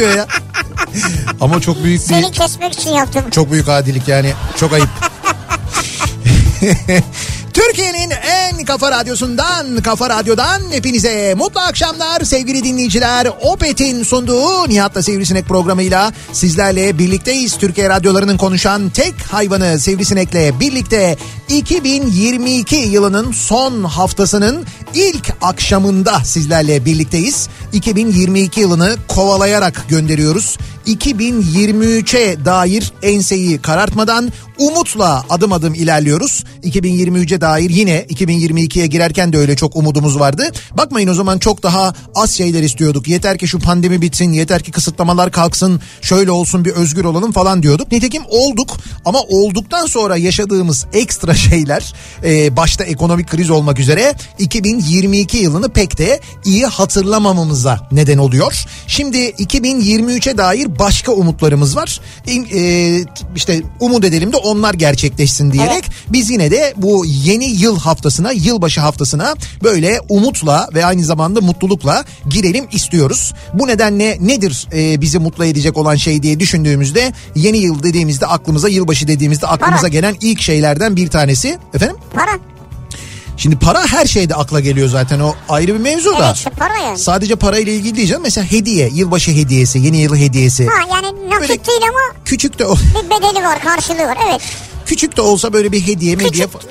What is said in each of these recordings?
Oluyor ya? Ama çok büyük bir Seni kesmek için yaptım. çok büyük adilik yani çok ayıp. Türkiye'nin en kafa radyosundan, kafa radyodan hepinize mutlu akşamlar sevgili dinleyiciler. Opet'in sunduğu Nihat'la Sivrisinek programıyla sizlerle birlikteyiz. Türkiye radyolarının konuşan tek hayvanı Sivrisinek'le birlikte 2022 yılının son haftasının ilk akşamında sizlerle birlikteyiz. 2022 yılını kovalayarak gönderiyoruz. 2023'e dair enseyi karartmadan umutla adım adım ilerliyoruz. 2023'e dair yine 2022'ye girerken de öyle çok umudumuz vardı. Bakmayın o zaman çok daha az şeyler istiyorduk. Yeter ki şu pandemi bitsin, yeter ki kısıtlamalar kalksın, şöyle olsun bir özgür olalım falan diyorduk. Nitekim olduk ama olduktan sonra yaşadığımız ekstra şeyler e, başta ekonomik kriz olmak üzere 2022 yılını pek de iyi hatırlamamamıza neden oluyor. Şimdi 2023'e dair başka umutlarımız var. E, işte umut edelim de onlar gerçekleşsin diyerek biz yine de bu yeni yıl haftasına, yılbaşı haftasına böyle umutla ve aynı zamanda mutlulukla girelim istiyoruz. Bu nedenle nedir e, bizi mutlu edecek olan şey diye düşündüğümüzde yeni yıl dediğimizde aklımıza yılbaşı dediğimizde aklımıza Para. gelen ilk şeylerden bir tanesi. Efendim? Para. Şimdi para her şeyde akla geliyor zaten o ayrı bir mevzu da. Evet işte para yani. Sadece parayla ilgili değil canım. Mesela hediye, yılbaşı hediyesi, yeni yıl hediyesi. Ha yani nakit Böyle- değil ama Küçük de o. bir bedeli var karşılığı var evet. Küçük de olsa böyle bir hediye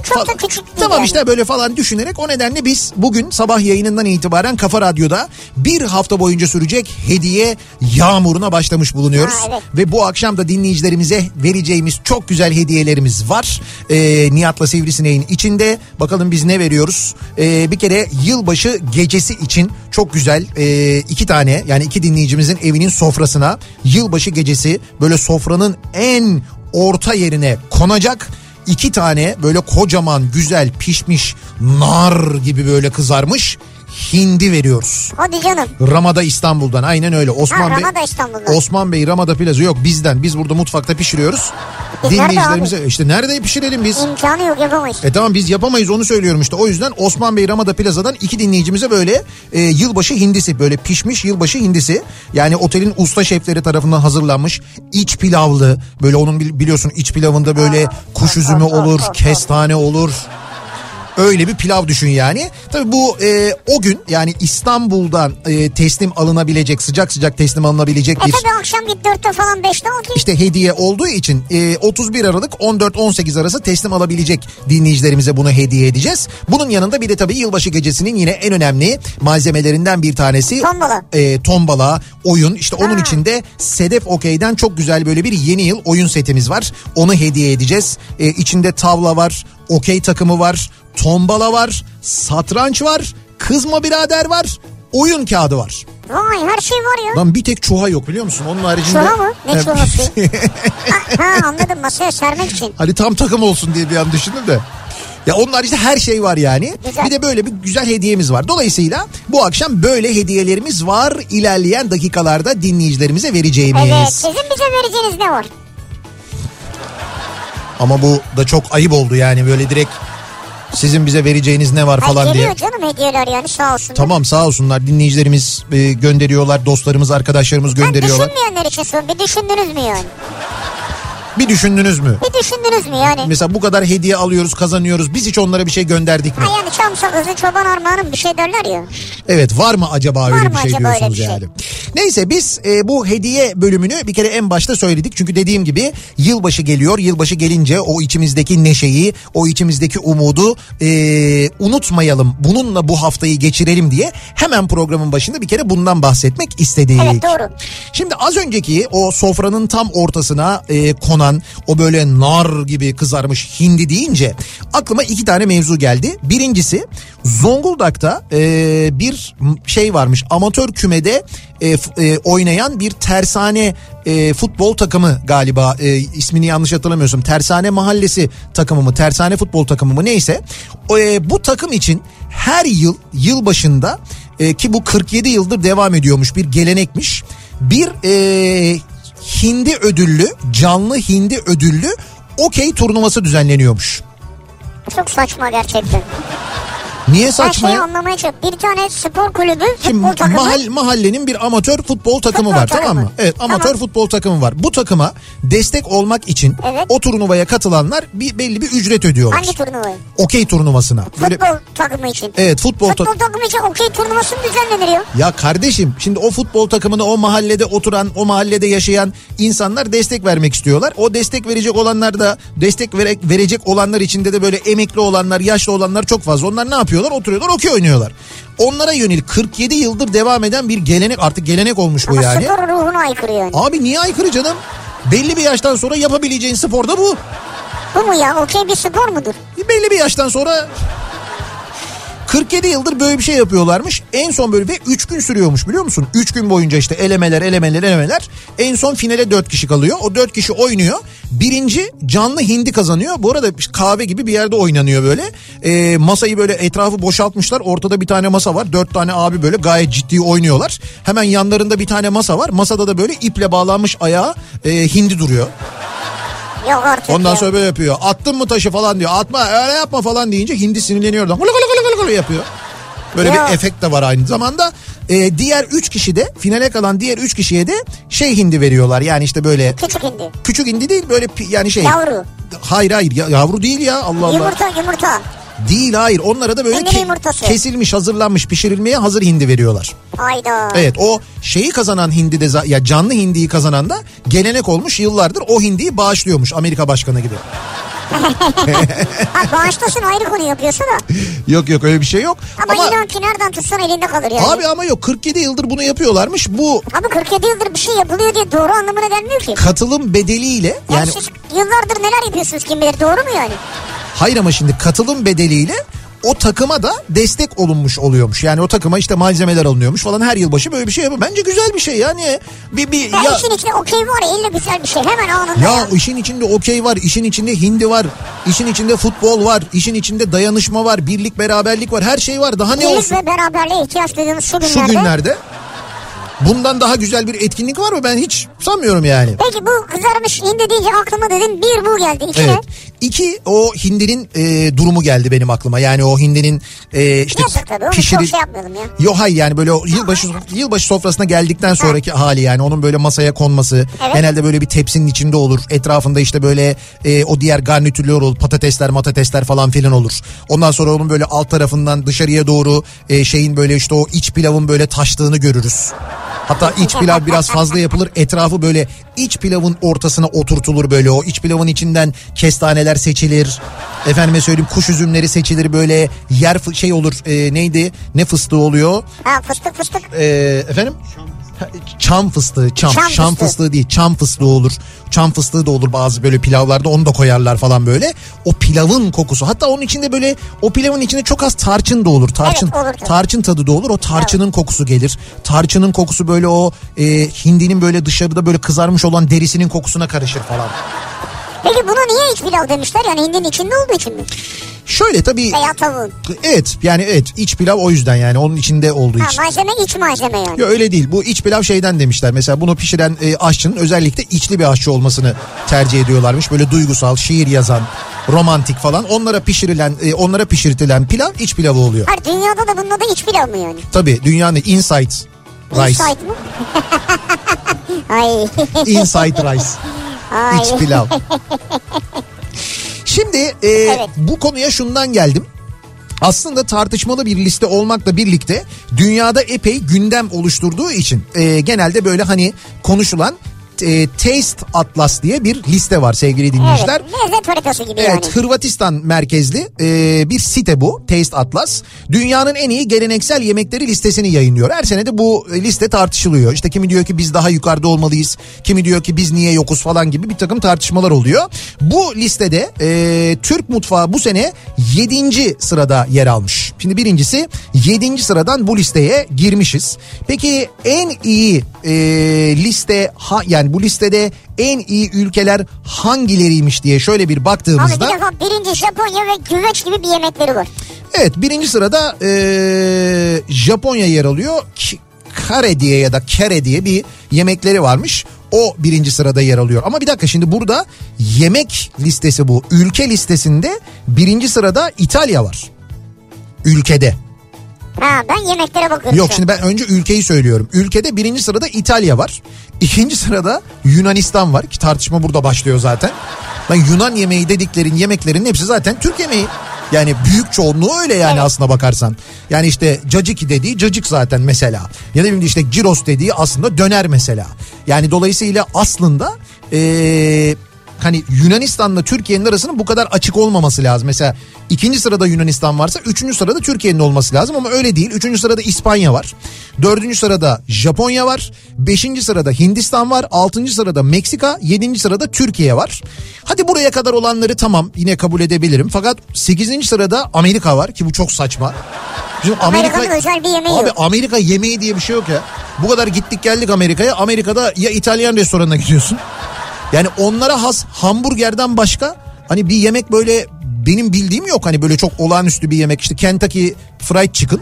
çok da küçük değil Tamam yani. işte böyle falan düşünerek o nedenle biz bugün sabah yayınından itibaren Kafa Radyo'da bir hafta boyunca sürecek hediye yağmuruna başlamış bulunuyoruz. Ha, evet. Ve bu akşam da dinleyicilerimize vereceğimiz çok güzel hediyelerimiz var. Ee, Nihat'la Sivrisineğin içinde bakalım biz ne veriyoruz. Ee, bir kere yılbaşı gecesi için çok güzel e, iki tane yani iki dinleyicimizin evinin sofrasına yılbaşı gecesi böyle sofranın en orta yerine konacak. İki tane böyle kocaman güzel pişmiş nar gibi böyle kızarmış hindi veriyoruz. Hadi canım. Ramada İstanbul'dan aynen öyle. Osman Ha, Bey Ramada İstanbul'dan. Osman Bey Ramada Plaza yok bizden. Biz burada mutfakta pişiriyoruz. Nerede Dinleyicilerimize işte nerede pişirelim biz? İmkanı yok yapamayız. E tamam biz yapamayız onu söylüyorum işte. O yüzden Osman Bey Ramada Plaza'dan iki dinleyicimize böyle e, yılbaşı hindisi böyle pişmiş yılbaşı hindisi. Yani otelin usta şefleri tarafından hazırlanmış iç pilavlı böyle onun bil- biliyorsun iç pilavında böyle kuş üzümü olur, kestane olur. Öyle bir pilav düşün yani. Tabii bu e, o gün yani İstanbul'dan e, teslim alınabilecek sıcak sıcak teslim alınabilecek E bir tabi akşam git dörtte falan beşte al ki. işte hediye olduğu için e, 31 Aralık 14-18 arası teslim alabilecek dinleyicilerimize bunu hediye edeceğiz. Bunun yanında bir de tabii yılbaşı gecesinin yine en önemli malzemelerinden bir tanesi Tombala. e, tombala, oyun. İşte onun içinde Sedef Okey'den çok güzel böyle bir yeni yıl oyun setimiz var. Onu hediye edeceğiz. E, içinde tavla var, okey takımı var, tombala var, satranç var, kızma birader var, oyun kağıdı var. Vay her şey var ya. Lan bir tek çuha yok biliyor musun? Onun haricinde... Çuha mı? Ne çuhası? ha, ha anladım masaya sermek için. Hani tam takım olsun diye bir an düşündüm de. Ya onun haricinde her şey var yani. Güzel. Bir de böyle bir güzel hediyemiz var. Dolayısıyla bu akşam böyle hediyelerimiz var. İlerleyen dakikalarda dinleyicilerimize vereceğimiz. Evet sizin bize vereceğiniz ne var? Ama bu da çok ayıp oldu yani böyle direkt sizin bize vereceğiniz ne var falan Ay, diye. canım hediyeler yani sağ olsunlar. Tamam sağ olsunlar dinleyicilerimiz e, gönderiyorlar, dostlarımız, arkadaşlarımız Ben gönderiyorlar. düşünmeyenler için soruyorum. Bir düşündünüz mü yani? Bir düşündünüz mü? Bir düşündünüz mü yani? Mesela bu kadar hediye alıyoruz, kazanıyoruz. Biz hiç onlara bir şey gönderdik mi? Ha yani çam sakızı çoban armağanım bir şey derler ya. Evet var mı acaba Var öyle mı bir şey acaba öyle diyorsunuz bir şey? yani. Neyse biz e, bu hediye bölümünü bir kere en başta söyledik. Çünkü dediğim gibi yılbaşı geliyor. Yılbaşı gelince o içimizdeki neşeyi, o içimizdeki umudu e, unutmayalım. Bununla bu haftayı geçirelim diye hemen programın başında bir kere bundan bahsetmek istedik. Evet doğru. Şimdi az önceki o sofranın tam ortasına e, konan o böyle nar gibi kızarmış hindi deyince aklıma iki tane mevzu geldi. Birincisi Zonguldak'ta e, bir şey varmış. Amatör kümede e, e, oynayan bir tersane e, futbol takımı galiba. E, ismini yanlış hatırlamıyorsam. Tersane mahallesi takımı mı tersane futbol takımı mı? Neyse. E, bu takım için her yıl yıl başında e, ki bu 47 yıldır devam ediyormuş bir gelenekmiş. Bir e, hindi ödüllü canlı hindi ödüllü okey turnuvası düzenleniyormuş. Çok saçma gerçekten. Niye saçma şeyi ya? anlamaya çok. Bir tane spor kulübü Şimdi futbol takımı. mahal, mahallenin bir amatör futbol takımı Futbol var takımı. tamam mı? Evet amatör Tamam. futbol takımı var. Bu takıma destek olmak için Evet. o turnuvaya katılanlar bir belli bir ücret ödüyorlar. Hangi turnuvayı? Okey turnuvasına. Böyle Futbol takımı için. Evet futbol Futbol tak- takımı için okey turnuvası mı düzenlenir ya? Ya kardeşim şimdi o futbol takımına o mahallede oturan, o mahallede yaşayan insanlar destek vermek istiyorlar. O destek verecek olanlar da destek vere- verecek olanlar içinde de böyle emekli olanlar, yaşlı olanlar çok fazla. Onlar ne yapıyorlar? Oturuyorlar, okey oynuyorlar. Onlara yönelik 47 yıldır devam eden bir gelenek artık gelenek olmuş bu Ama yani. spor ruhuna aykırı yani. Abi niye aykırı canım? Belli bir yaştan sonra yapabileceğin spor da bu. Bu mu ya? Okey bir spor mudur? Belli bir yaştan sonra 47 yıldır böyle bir şey yapıyorlarmış. En son böyle ve 3 gün sürüyormuş biliyor musun? 3 gün boyunca işte elemeler elemeler elemeler. En son finale 4 kişi kalıyor. O 4 kişi oynuyor. Birinci canlı hindi kazanıyor. Bu arada kahve gibi bir yerde oynanıyor böyle. Ee, masayı böyle etrafı boşaltmışlar. Ortada bir tane masa var. 4 tane abi böyle gayet ciddi oynuyorlar. Hemen yanlarında bir tane masa var. Masada da böyle iple bağlanmış ayağa e, hindi duruyor. Yok artık Ondan ya. sonra böyle yapıyor. Attın mı taşı falan diyor. Atma öyle yapma falan deyince hindi sinirleniyor. Gulu gulu gulu gulu yapıyor. Böyle Ya. bir efekt de var aynı zamanda. Ee, diğer üç kişi de finale kalan diğer üç kişiye de şey hindi veriyorlar. Yani işte böyle Küçük hindi. küçük hindi değil böyle yani şey. Yavru. Hayır hayır ya- yavru değil ya Allah Allah. Yumurta yumurta. Değil hayır onlara da böyle ke- yumurtası. kesilmiş hazırlanmış pişirilmeye hazır hindi veriyorlar. Hayda. Evet o şeyi kazanan hindi de ya canlı hindiyi kazanan da gelenek olmuş yıllardır o hindiyi bağışlıyormuş Amerika başkanı gibi. Ha bağışlasın ayrı konu yapıyorsa da. Yok yok öyle bir şey yok. Ama, Ama, inan ki nereden tutsan elinde kalır yani. abi ama yok 47 yıldır bunu yapıyorlarmış. Bu Abi 47 yıldır bir şey yapılıyor diye doğru anlamına gelmiyor ki. katılım bedeliyle Yani, yani siz yıllardır neler yapıyorsunuz kim bilir doğru mu yani? hayır ama şimdi katılım bedeliyle o takıma da destek olunmuş oluyormuş. Yani o takıma işte malzemeler alınıyormuş falan her yılbaşı böyle bir şey yapıyor. Bence güzel bir şey yani. Bir, bir, Ya, ya, işin içinde okey var ya elle güzel bir şey hemen anında ya. ya işin içinde okey var, işin içinde hindi var, işin içinde futbol var, işin içinde dayanışma var, birlik beraberlik var, her şey var. Daha ne Birlik olsun? ve beraberliğe ihtiyaç duyduğumuz şu günlerde. Şu günlerde bundan daha güzel bir etkinlik var mı? Ben hiç sanmıyorum yani. Peki bu kızarmış hindi deyince aklıma dedim bir bu geldi. İki Evet. ne? İki o hindinin e, durumu geldi benim aklıma. Yani o hindinin e, işte Yazık tabii pişiri... çok şey yapmayalım ya. Yo hayır yani böyle o yılbaşı yılbaşı sofrasına geldikten sonraki hali yani onun böyle masaya konması Evet. genelde böyle bir tepsinin içinde olur. Etrafında işte böyle e, o diğer garnitürler olur. Patatesler, matatesler falan filan olur. Ondan sonra onun böyle alt tarafından dışarıya doğru e, şeyin böyle işte o iç pilavın böyle taştığını görürüz. Hatta iç pilav biraz fazla yapılır. Etrafı böyle iç pilavın ortasına oturtulur böyle o iç pilavın içinden kestaneler seçilir. Efendime söyleyeyim kuş üzümleri seçilir böyle yer şey olur e, neydi ne fıstığı oluyor Ha fıstık fıstık. e, efendim Ha, Çam fıstığı, çam, Çam çam, fıstığı. fıstığı değil, çam fıstığı olur. Çam fıstığı da olur bazı böyle pilavlarda onu da koyarlar falan böyle. O pilavın kokusu. Hatta onun içinde böyle o pilavın içinde çok az tarçın da olur. Tarçın Evet, olur tarçın tadı da olur. O tarçının kokusu gelir. Tarçının kokusu böyle o e, hindinin böyle dışarıda böyle kızarmış olan derisinin kokusuna karışır falan. Peki buna niye iç pilav demişler yani hindinin içinde olduğu için mi? Şöyle tabii Veya tavuğun. evet yani evet iç pilav o yüzden yani onun içinde olduğu Ha, için. malzeme iç malzeme yani. Yo öyle değil. Bu iç pilav şeyden demişler. Mesela bunu pişiren e, aşçının özellikle içli bir aşçı olmasını tercih ediyorlarmış. Böyle duygusal, şiir yazan, romantik falan. Onlara pişirilen, e, onlara pişirtilen pilav iç pilavı oluyor. Her dünyada da bunun adı iç pilav mı yani? Tabii dünyanın insight rice. Inside mı? Ay. Inside rice. Ay. İç pilav. Şimdi e, Evet. bu konuya şundan geldim. Aslında tartışmalı bir liste olmakla birlikte dünyada epey gündem oluşturduğu için e, genelde böyle hani konuşulan e, Taste Atlas diye bir liste var sevgili dinleyiciler. Evet. Lezzet haritası gibi Evet yani. Hırvatistan merkezli e, bir site bu Taste Atlas. Dünyanın en iyi geleneksel yemekleri listesini yayınlıyor. Her sene de bu liste tartışılıyor. İşte kimi diyor ki biz daha yukarıda olmalıyız. Kimi diyor ki biz niye yokuz falan gibi bir takım tartışmalar oluyor. Bu listede e, Türk mutfağı bu sene 7. sırada yer almış. Şimdi birincisi 7. sıradan bu listeye girmişiz. Peki en iyi e, liste ha, yani bu listede en iyi ülkeler hangileriymiş diye şöyle bir Abi baktığımızda... bir defa birinci Japonya ve güveç gibi bir yemekleri var. Evet birinci sırada eee, Japonya yer alıyor. Kare diye ya da kere diye bir yemekleri varmış. O birinci sırada yer alıyor. Ama bir dakika şimdi burada yemek listesi bu. Ülke listesinde birinci sırada İtalya var. Ülkede. Ha ben yemeklere bakıyorum. Yok şimdi ben önce ülkeyi söylüyorum. Ülkede birinci sırada İtalya var. İkinci sırada Yunanistan var ki tartışma burada başlıyor zaten. Lan Yunan yemeği dediklerin yemeklerin hepsi zaten Türk yemeği. Yani büyük çoğunluğu öyle yani Evet. aslına bakarsan. Yani işte caciki dediği cacık zaten mesela. Ya da bileyim işte gyros dediği aslında döner mesela. Yani dolayısıyla aslında eee hani Yunanistan'la Türkiye'nin arasının bu kadar açık olmaması lazım. Mesela ikinci sırada Yunanistan varsa üçüncü sırada Türkiye'nin olması lazım ama öyle değil. Üçüncü sırada İspanya var. Dördüncü sırada Japonya var. Beşinci sırada Hindistan var. Altıncı sırada Meksika. Yedinci sırada Türkiye var. Hadi buraya kadar olanları tamam yine kabul edebilirim. Fakat sekizinci sırada Amerika var ki bu çok saçma. Bizim Amerika'nın özel bir yemeği Abi yok. Amerika yemeği diye bir şey yok ya. Bu kadar gittik geldik Amerika'ya. Amerika'da ya İtalyan restoranına gidiyorsun. Yani onlara has hamburgerden başka hani bir yemek böyle benim bildiğim yok. Hani böyle çok olağanüstü bir yemek işte Kentucky Fried Chicken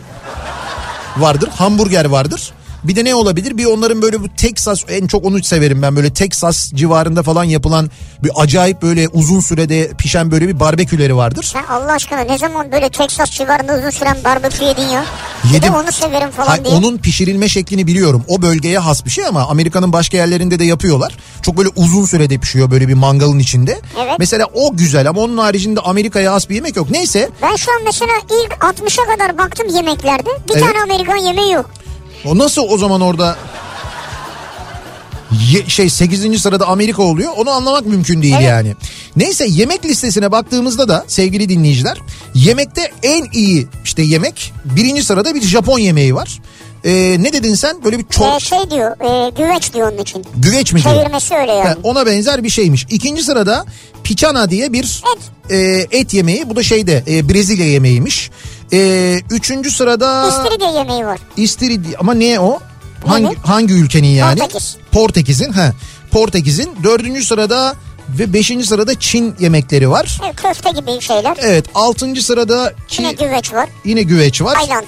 vardır. Hamburger vardır. Bir de ne olabilir? Bir onların böyle bu Texas en çok onu severim ben böyle Texas civarında falan yapılan bir acayip böyle uzun sürede pişen böyle bir barbeküleri vardır. Sen Allah aşkına ne zaman böyle Texas civarında uzun süren barbekü yedin ya? Bir Yedim. de onu severim falan Hayır, diye. onun pişirilme şeklini biliyorum. O bölgeye has bir şey ama Amerika'nın başka yerlerinde de yapıyorlar. Çok böyle uzun sürede pişiyor böyle bir mangalın içinde. Evet. Mesela o güzel ama onun haricinde Amerika'ya has bir yemek yok. Neyse Ben şu an mesela ilk 60'a kadar baktım yemeklerde. Bir Evet. tane Amerikan yemeği yok. O nasıl o zaman orada ye- şey 8. sırada Amerika oluyor onu anlamak mümkün değil Evet. yani. Neyse yemek listesine baktığımızda da sevgili dinleyiciler yemekte en iyi işte yemek birinci sırada bir Japon yemeği var. Ee, ne dedin sen böyle bir çok Ee, şey diyor e, güveç diyor onun için. güveç mi diyor? Çevirmesi öyle yani. Ha, ona benzer bir şeymiş. İkinci sırada piçana diye bir Et. e, et yemeği. Bu da şeyde e, Brezilya yemeğiymiş. E, üçüncü sırada İstiridye yemeği var. istiridye ama ne o? Hangi Ne? hangi ülkenin yani? Portekiz. Portekiz'in. Ha. Portekiz'in. Dördüncü sırada ve beşinci sırada Çin yemekleri var. Evet, köfte gibi şeyler. Evet altıncı sırada ki Yine güveç var. yine güveç var. Tayland.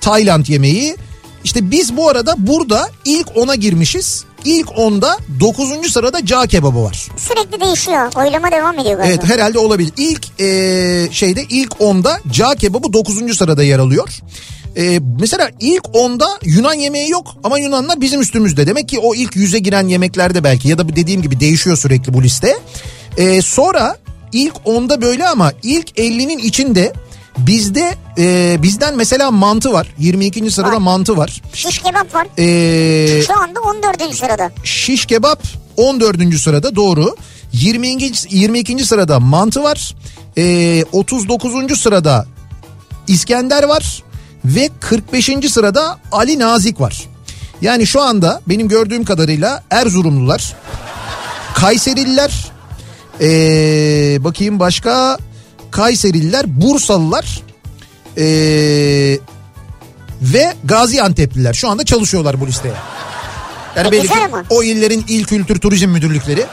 Tayland yemeği. İşte biz bu arada burada ilk ona girmişiz. İlk onda 9. sırada cağ kebabı var. Sürekli değişiyor. Oylama devam ediyor galiba. Evet herhalde olabilir. İlk eee, şeyde ilk onda cağ kebabı 9. sırada yer alıyor. Eee, mesela ilk onda Yunan yemeği yok ama Yunanlar bizim üstümüzde. Demek ki o ilk yüze giren yemeklerde belki ya da dediğim gibi değişiyor sürekli bu liste. Eee, sonra ilk onda böyle ama ilk 50'nin içinde bizde eee, bizden mesela mantı var. 22. sırada Var. mantı var. Şiş kebap var. Eee Şu anda 14. sırada. Şiş kebap 14. sırada doğru. 22. 22. sırada mantı var. Ee, 39. sırada İskender var ve 45. sırada Ali Nazik var. Yani şu anda benim gördüğüm kadarıyla Erzurumlular, Kayserililer, ee, bakayım başka Kayserililer, Bursalılar ee, ve Gaziantep'liler. Şu anda çalışıyorlar bu listeye. Yani E, belli o illerin il kültür turizm müdürlükleri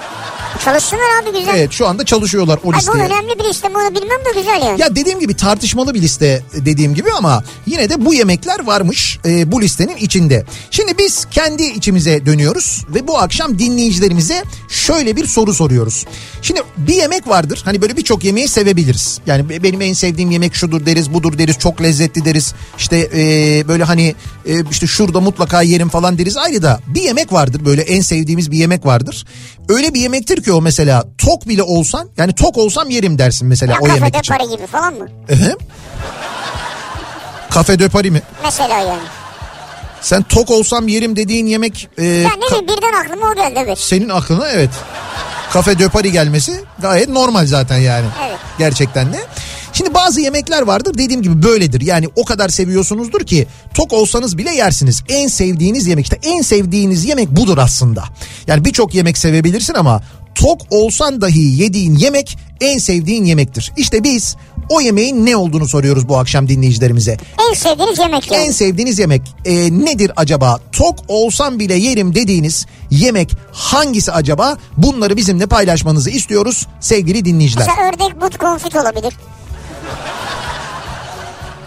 Çalışsınlar abi güzel. Evet şu anda çalışıyorlar o Ay, bu listeye. önemli bir liste bunu bilmem de güzel yani. Ya dediğim gibi tartışmalı bir liste dediğim gibi ama yine de bu yemekler varmış e, bu listenin içinde. Şimdi biz kendi içimize dönüyoruz ve bu akşam dinleyicilerimize şöyle bir soru soruyoruz. Şimdi bir yemek vardır hani böyle birçok yemeği sevebiliriz. Yani be- benim en sevdiğim yemek şudur deriz budur deriz çok lezzetli deriz. İşte e, böyle hani e, işte şurada mutlaka yerim falan deriz ayrı da bir yemek vardır böyle en sevdiğimiz bir yemek vardır. Öyle bir yemektir ki o mesela tok bile olsan yani tok olsam yerim dersin mesela ya o yemek için. para gibi falan mı? Efendim? Kafe de Paris mi? Mesela yani. Sen tok olsam yerim dediğin yemek e, Ya ne bileyim birden aklıma o geldi evet. senin aklına evet. Kafe de Paris gelmesi gayet normal zaten yani. Evet. Gerçekten de. Şimdi bazı yemekler vardır dediğim gibi böyledir. Yani o kadar seviyorsunuzdur ki tok olsanız bile yersiniz. En sevdiğiniz yemek işte en sevdiğiniz yemek budur aslında. Yani birçok yemek sevebilirsin ama tok olsan dahi yediğin yemek en sevdiğin yemektir. İşte biz o yemeğin ne olduğunu soruyoruz bu akşam dinleyicilerimize. En sevdiğiniz yemek yani. En sevdiğiniz yemek e, nedir acaba? Tok olsam bile yerim dediğiniz yemek hangisi acaba? Bunları bizimle paylaşmanızı istiyoruz sevgili dinleyiciler. Mesela ördek but konfit olabilir.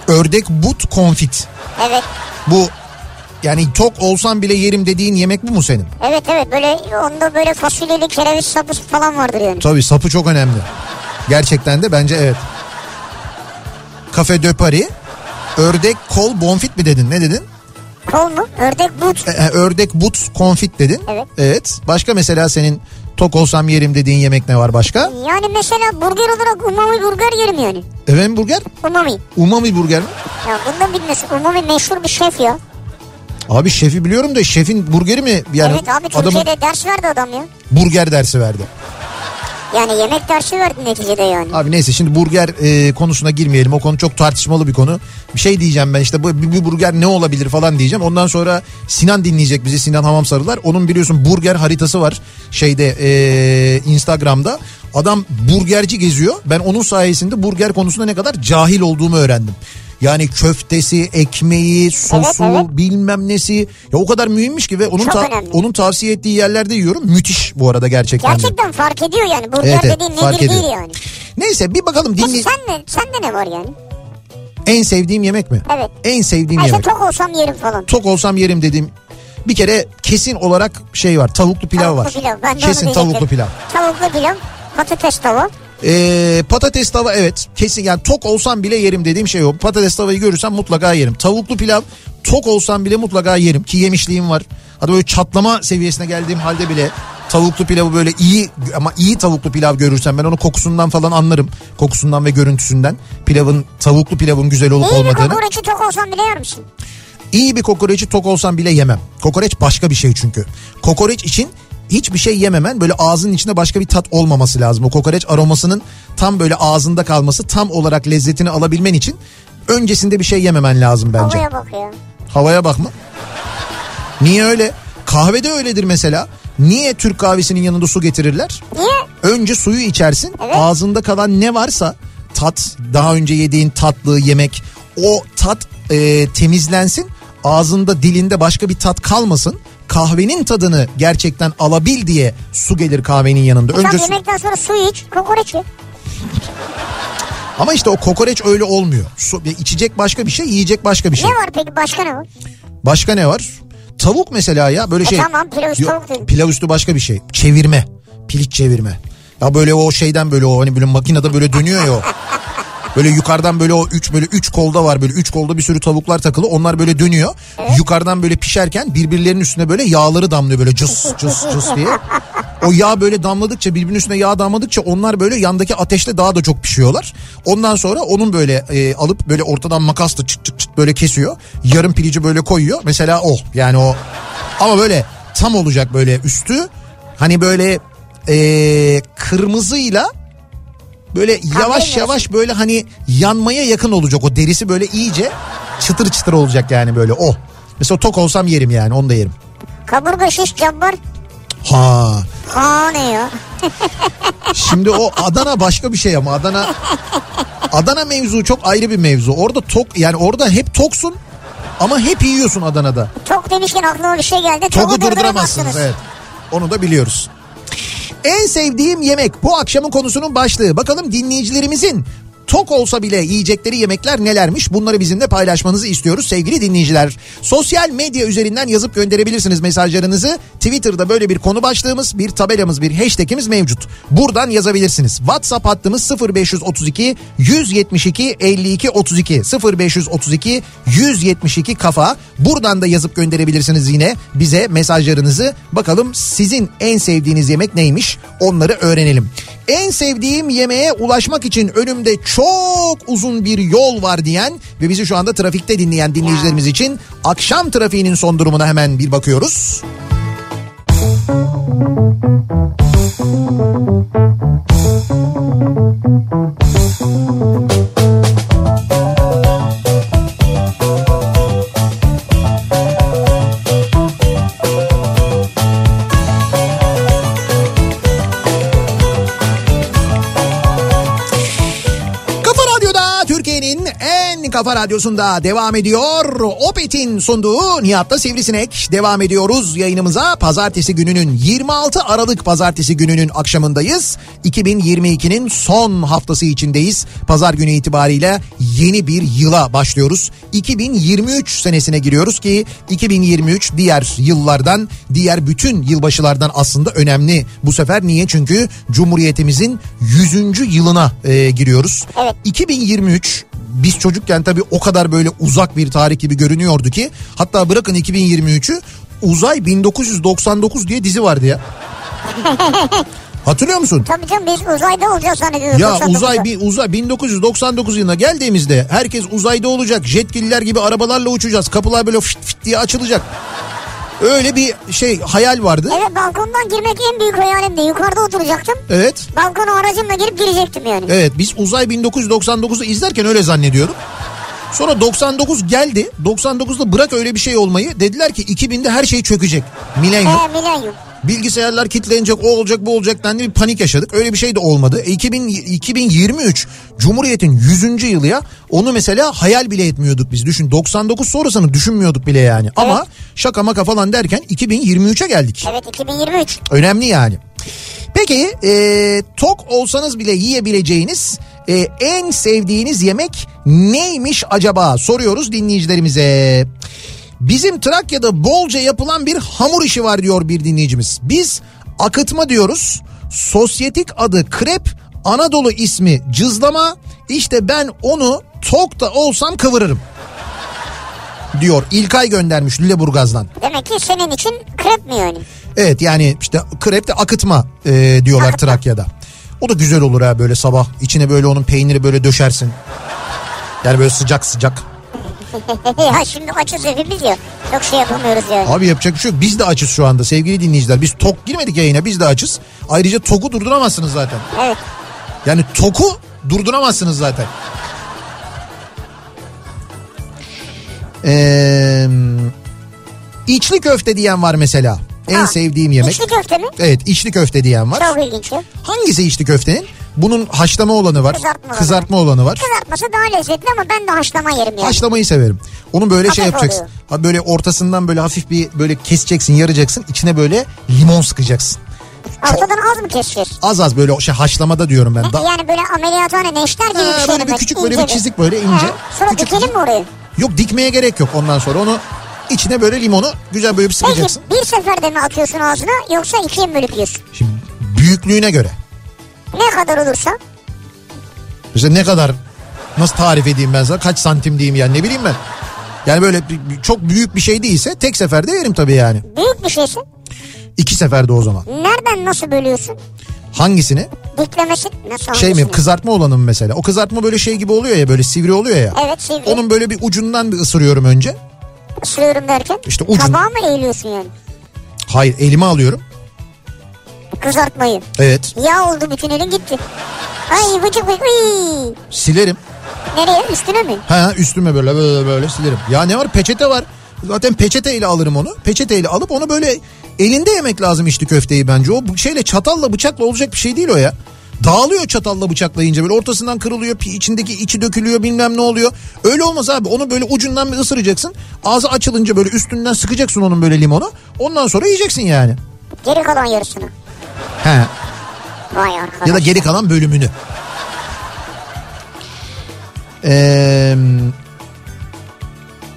Ördek but konfit. Evet. Bu yani tok olsam bile yerim dediğin yemek bu mu senin? Evet evet böyle onda böyle fasulyeli kereviz sapı falan vardır yani. Tabii sapı çok önemli. Gerçekten de bence evet. Kafe de Paris. Ördek kol bonfit mi dedin? Ne dedin? Kol mu? Ördek but. E, e, ördek but konfit dedin. Evet. Evet. Başka mesela senin tok olsam yerim dediğin yemek ne var başka? Yani mesela burger olarak umami burger yerim yani. Efendim burger? Umami. Umami burger mi? Ya bundan bilmesin. Umami meşhur bir şef ya. Abi şefi biliyorum da şefin burgeri mi? Yani evet abi adamın Türkiye'de ders verdi adam ya. burger dersi verdi. Yani yemek dersi verdi neticede yani. Abi neyse şimdi burger e, konusuna girmeyelim. O konu çok tartışmalı bir konu. Bir şey diyeceğim ben işte bu bir, bir burger ne olabilir falan diyeceğim. Ondan sonra Sinan dinleyecek bizi Sinan Hamam Sarılar. Onun biliyorsun burger haritası var şeyde e, Instagram'da. Adam burgerci geziyor. Ben onun sayesinde burger konusunda ne kadar cahil olduğumu öğrendim. Yani köftesi, ekmeği, sosu, Evet, evet. bilmem nesi. Ya o kadar mühimmiş ki ve onun Çok ta- önemli. onun tavsiye ettiği yerlerde yiyorum. Müthiş bu arada gerçekten. de. Gerçekten fark ediyor yani. Burger Evet, evet, dediğin fark nedir ediyor. değil yani. Neyse bir bakalım Peki dinle. sen ne, sende ne var yani? En sevdiğim yemek mi? Evet. En sevdiğim Ha işte yemek. tok olsam yerim falan. Tok olsam yerim dediğim bir kere kesin olarak şey var. Tavuklu pilav Tavuklu var. pilav. Ben de kesin tavuklu pilav. Tavuklu pilav, patates tava. Ee, patates tava evet kesin yani tok olsam bile yerim dediğim şey o. Patates tavayı görürsem mutlaka yerim. Tavuklu pilav tok olsam bile mutlaka yerim ki yemişliğim var. Hatta böyle çatlama seviyesine geldiğim halde bile tavuklu pilavı böyle iyi ama iyi tavuklu pilav görürsem ben onu kokusundan falan anlarım. Kokusundan ve görüntüsünden pilavın tavuklu pilavın güzel olup İyi bir olmadığını. kokoreçi tok olsam bile yer misin? İyi bir kokoreçi tok olsam bile yemem. Kokoreç başka bir şey çünkü. Kokoreç için hiçbir şey yememen böyle ağzının içinde başka bir tat olmaması lazım. O kokoreç aromasının tam böyle ağzında kalması tam olarak lezzetini alabilmen için öncesinde bir şey yememen lazım bence. Havaya bak ya. Havaya bakma. Niye öyle? Kahvede öyledir mesela. Niye Türk kahvesinin yanında su getirirler? Niye? Önce suyu içersin. Evet. Ağzında kalan ne varsa tat, daha önce yediğin tatlı yemek o tat e, temizlensin. Ağzında dilinde başka bir tat kalmasın. Kahvenin tadını gerçekten alabil diye su gelir kahvenin yanında. Sen Önce su... yemekten sonra su iç, kokoreç ye. Ama işte o kokoreç öyle olmuyor. Su, içecek başka bir şey, yiyecek başka bir şey. Ne var peki başka ne var? Başka ne var? Tavuk mesela ya böyle E şey. tamam, pilav üstü tavuk değil. Pilav üstü başka bir şey. Çevirme. Piliç çevirme. Ya böyle o şeyden böyle o hani böyle makinede böyle dönüyor ya o. Böyle yukarıdan böyle o üç böyle üç kolda var böyle üç kolda bir sürü tavuklar takılı onlar böyle dönüyor. Yukarıdan böyle pişerken birbirlerinin üstüne böyle yağları damlıyor böyle cıs cıs cıs diye. O yağ böyle damladıkça birbirinin üstüne yağ damladıkça onlar böyle yandaki ateşte daha da çok pişiyorlar. Ondan sonra onun böyle e, alıp böyle ortadan makasla çıt çıt çıt böyle kesiyor. Yarım pilici böyle koyuyor. Mesela o yani o ama böyle tam olacak böyle üstü hani böyle e, kırmızıyla böyle yavaş yavaş böyle hani yanmaya yakın olacak o derisi böyle iyice çıtır çıtır olacak yani böyle o. Mesela tok olsam yerim yani onu da yerim. Kaburga şiş cabbar. Ha Ha ne ya? şimdi o Adana başka bir şey ama Adana Adana mevzu çok ayrı bir mevzu. Orada tok yani orada hep toksun ama hep yiyorsun Adana'da. Tok demişken aklıma bir şey geldi. Togu Togu durduramazsınız evet. Onu da biliyoruz. En sevdiğim yemek bu akşamın konusunun başlığı. Bakalım dinleyicilerimizin tok olsa bile yiyecekleri yemekler nelermiş bunları bizimle paylaşmanızı istiyoruz sevgili dinleyiciler. Sosyal medya üzerinden yazıp gönderebilirsiniz mesajlarınızı. Twitter'da böyle bir konu başlığımız, bir tabelamız, bir hashtagimiz mevcut. Buradan yazabilirsiniz. WhatsApp hattımız 0532 172 52 32 0532 172 kafa. Buradan da yazıp gönderebilirsiniz yine bize mesajlarınızı. Bakalım sizin en sevdiğiniz yemek neymiş onları öğrenelim. En sevdiğim yemeğe ulaşmak için önümde çok uzun bir yol var diyen ve bizi şu anda trafikte dinleyen dinleyicilerimiz için akşam trafiğinin son durumuna hemen bir bakıyoruz. Kafa kafa radyosunda devam ediyor. Opet'in sunduğu Nihat'ta Sivrisinek devam ediyoruz yayınımıza. Pazartesi gününün 26 Aralık pazartesi gününün akşamındayız. 2022'nin son haftası içindeyiz. Pazar günü itibariyle yeni bir yıla başlıyoruz. 2023 senesine giriyoruz ki 2023 diğer yıllardan, diğer bütün yılbaşılardan aslında önemli. Bu sefer niye? Çünkü Cumhuriyetimizin 100. yılına e, giriyoruz. Evet. 2023 biz çocukken tabii o kadar böyle uzak bir tarih gibi görünüyordu ki hatta bırakın 2023'ü Uzay 1999 diye dizi vardı ya. Hatırlıyor musun? Tabii canım biz uzayda olacağız zannediyoruz. Ya 99'da. uzay bir uzay 1999 yılına geldiğimizde herkes uzayda olacak. Jetgiller gibi arabalarla uçacağız. Kapılar böyle fıt fıt diye açılacak. Öyle bir şey hayal vardı. Evet balkondan girmek en büyük hayalimdi. Yukarıda oturacaktım. Evet. Balkona aracımla girip girecektim yani. Evet biz Uzay 1999'u izlerken öyle zannediyorduk. Sonra 99 geldi. 99'da bırak öyle bir şey olmayı. Dediler ki 2000'de her şey çökecek. Milenyum. He milenyum. Bilgisayarlar kilitlenecek, o olacak, bu olacak dendi bir panik yaşadık. Öyle bir şey de olmadı. E, 2000, 2023 Cumhuriyet'in 100. yılı ya. Onu mesela hayal bile etmiyorduk biz. Düşün 99 sonrasını düşünmüyorduk bile yani. Ama şaka maka falan derken 2023'e geldik. Evet 2023. Önemli yani. Peki e, tok olsanız bile yiyebileceğiniz e, en sevdiğiniz yemek neymiş acaba soruyoruz dinleyicilerimize. Bizim Trakya'da bolca yapılan bir hamur işi var diyor bir dinleyicimiz. Biz akıtma diyoruz. Sosyetik adı krep, Anadolu ismi cızlama. İşte ben onu tok da olsam kıvırırım. Diyor İlkay göndermiş Lüleburgaz'dan. Demek ki senin için krep mi yani? Evet yani işte krep de akıtma e, diyorlar Akıtma. Trakya'da. O da güzel olur ha böyle sabah. İçine böyle onun peyniri böyle döşersin. Yani böyle sıcak sıcak. ya şimdi açız hepimiz ya. Çok şey yapamıyoruz yani. Abi yapacak bir şey yok. Biz de açız şu anda sevgili dinleyiciler. Biz tok girmedik yayına biz de açız. Ayrıca toku durduramazsınız zaten. Evet. Yani toku durduramazsınız zaten. Ee, içli köfte diyen var mesela. En Ha, sevdiğim yemek. İçli köfte mi? Evet içli köfte diyen var. Çok ilginç. Hangisi içli köftenin? Bunun haşlama olanı var. Kızartma olanı. Kızartma olanı var. Kızartması daha lezzetli ama ben de haşlama yerim yani. Haşlamayı severim. Onu böyle şey Hafif yapacaksın. oluyor. Ha böyle ortasından böyle hafif bir böyle keseceksin, yaracaksın. İçine böyle limon sıkacaksın. Ortadan az mı keseceğiz? Az az böyle şey haşlamada diyorum ben. Da- Yani böyle ameliyathane neşter gibi Ha, bir şey böyle bir küçük böyle bir çizik böyle ince. Ha, Sonra Küçük dikelim mi orayı? Yok dikmeye gerek yok ondan sonra. Onu içine böyle limonu güzel böyle bir Peki sıkacaksın. bir seferde mi atıyorsun ağzına yoksa ikiye mi bölüp yiyorsun? Şimdi büyüklüğüne göre. Ne kadar olursa? Mesela ne kadar nasıl tarif edeyim ben sana kaç santim diyeyim yani ne bileyim ben. Yani böyle çok büyük bir şey değilse tek seferde yerim tabii yani. Büyük bir şeyse İki seferde o zaman. nereden nasıl bölüyorsun? Hangisini? Diklemesi nasıl Şey mi hangisini? kızartma olanı mı mesela? O kızartma böyle şey gibi oluyor ya böyle sivri oluyor ya. Evet sivri. Onun böyle bir ucundan bir ısırıyorum önce. Isırıyorum derken. İşte ucun- Tabağa mı eğiliyorsun yani? Hayır elime alıyorum. Kızartmayı. Evet Yağ oldu bütün elin gitti. Ay vıcık vıcık. Uy. silerim. Nereye? Üstüne mi? Ha üstüme böyle böyle böyle silerim. Ya ne var peçete var. Zaten peçeteyle alırım onu. Peçeteyle alıp onu böyle elinde yemek lazım içli köfteyi bence. O şeyle çatalla bıçakla olacak bir şey değil o ya. Dağılıyor çatalla bıçakla yiyince böyle ortasından kırılıyor içindeki içi dökülüyor bilmem ne oluyor. Öyle olmaz abi onu böyle ucundan bir ısıracaksın. Ağzı açılınca böyle üstünden sıkacaksın onun böyle limonu. Ondan sonra yiyeceksin yani. Geri kalan yarısını. He. Vay arkadaş. Ya da geri kalan bölümünü. Ee,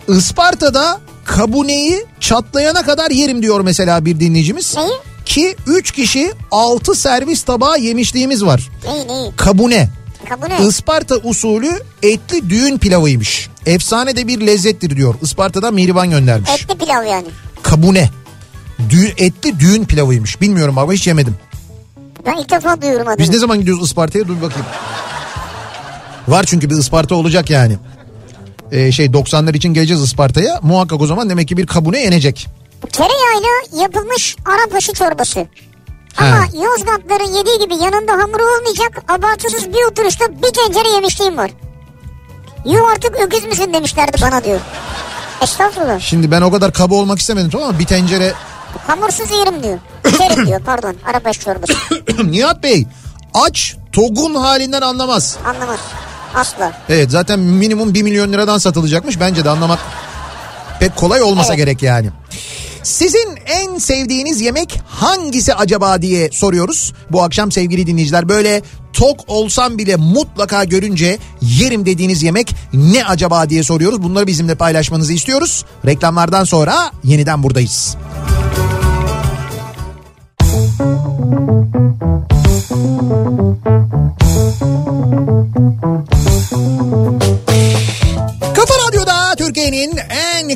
Isparta'da kabuneyi çatlayana kadar yerim diyor mesela bir dinleyicimiz. Neyi? Ki 3 kişi 6 servis tabağı yemişliğimiz var. Neyi neyi? Kabune. Kabul et. Isparta usulü etli düğün pilavıymış. Efsane de bir lezzettir diyor. Isparta'dan Mihriban göndermiş. Etli pilav yani. Kabune. Düğün, etli düğün pilavıymış. Bilmiyorum ama hiç yemedim. Ben ilk defa duyuyorum adını. Biz ne zaman gidiyoruz Isparta'ya dur bakayım. Var çünkü bir Isparta olacak yani. Ee, şey 90'lar için geleceğiz Isparta'ya. Muhakkak o zaman demek ki bir kabune yenecek. Tereyağıyla yapılmış Arap çorbası. Ama Yozgatların yediği gibi yanında hamuru olmayacak abartısız bir oturuşta bir tencere yemişliğim var. Yuh artık öküz müsün demişlerdi bana diyor. Estağfurullah. Şimdi ben o kadar kaba olmak istemedim tamam mı? Bir tencere Hamursuz yerim diyor. İçerim diyor pardon. Arabaş çorbası. Nihat Bey aç togun halinden anlamaz. Anlamaz. Asla. Evet zaten minimum 1 milyon liradan satılacakmış. Bence de anlamak pek kolay olmasa Evet. gerek yani. Sizin en sevdiğiniz yemek hangisi acaba diye soruyoruz. Bu akşam sevgili dinleyiciler böyle tok olsam bile mutlaka görünce yerim dediğiniz yemek ne acaba diye soruyoruz. Bunları bizimle paylaşmanızı istiyoruz. Reklamlardan sonra yeniden buradayız. En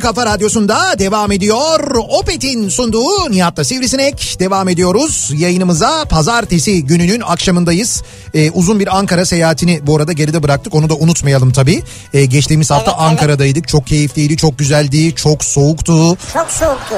kafa radyosunda devam ediyor. Opet'in sunduğu Nihat'ta Sivrisinek devam ediyoruz. Yayınımıza pazartesi gününün akşamındayız. Ee, uzun bir Ankara seyahatini bu arada geride bıraktık. Onu da unutmayalım tabii. Ee, geçtiğimiz hafta Evet, evet. Ankara'daydık. Çok keyifliydi, çok güzeldi, çok soğuktu. Çok soğuktu.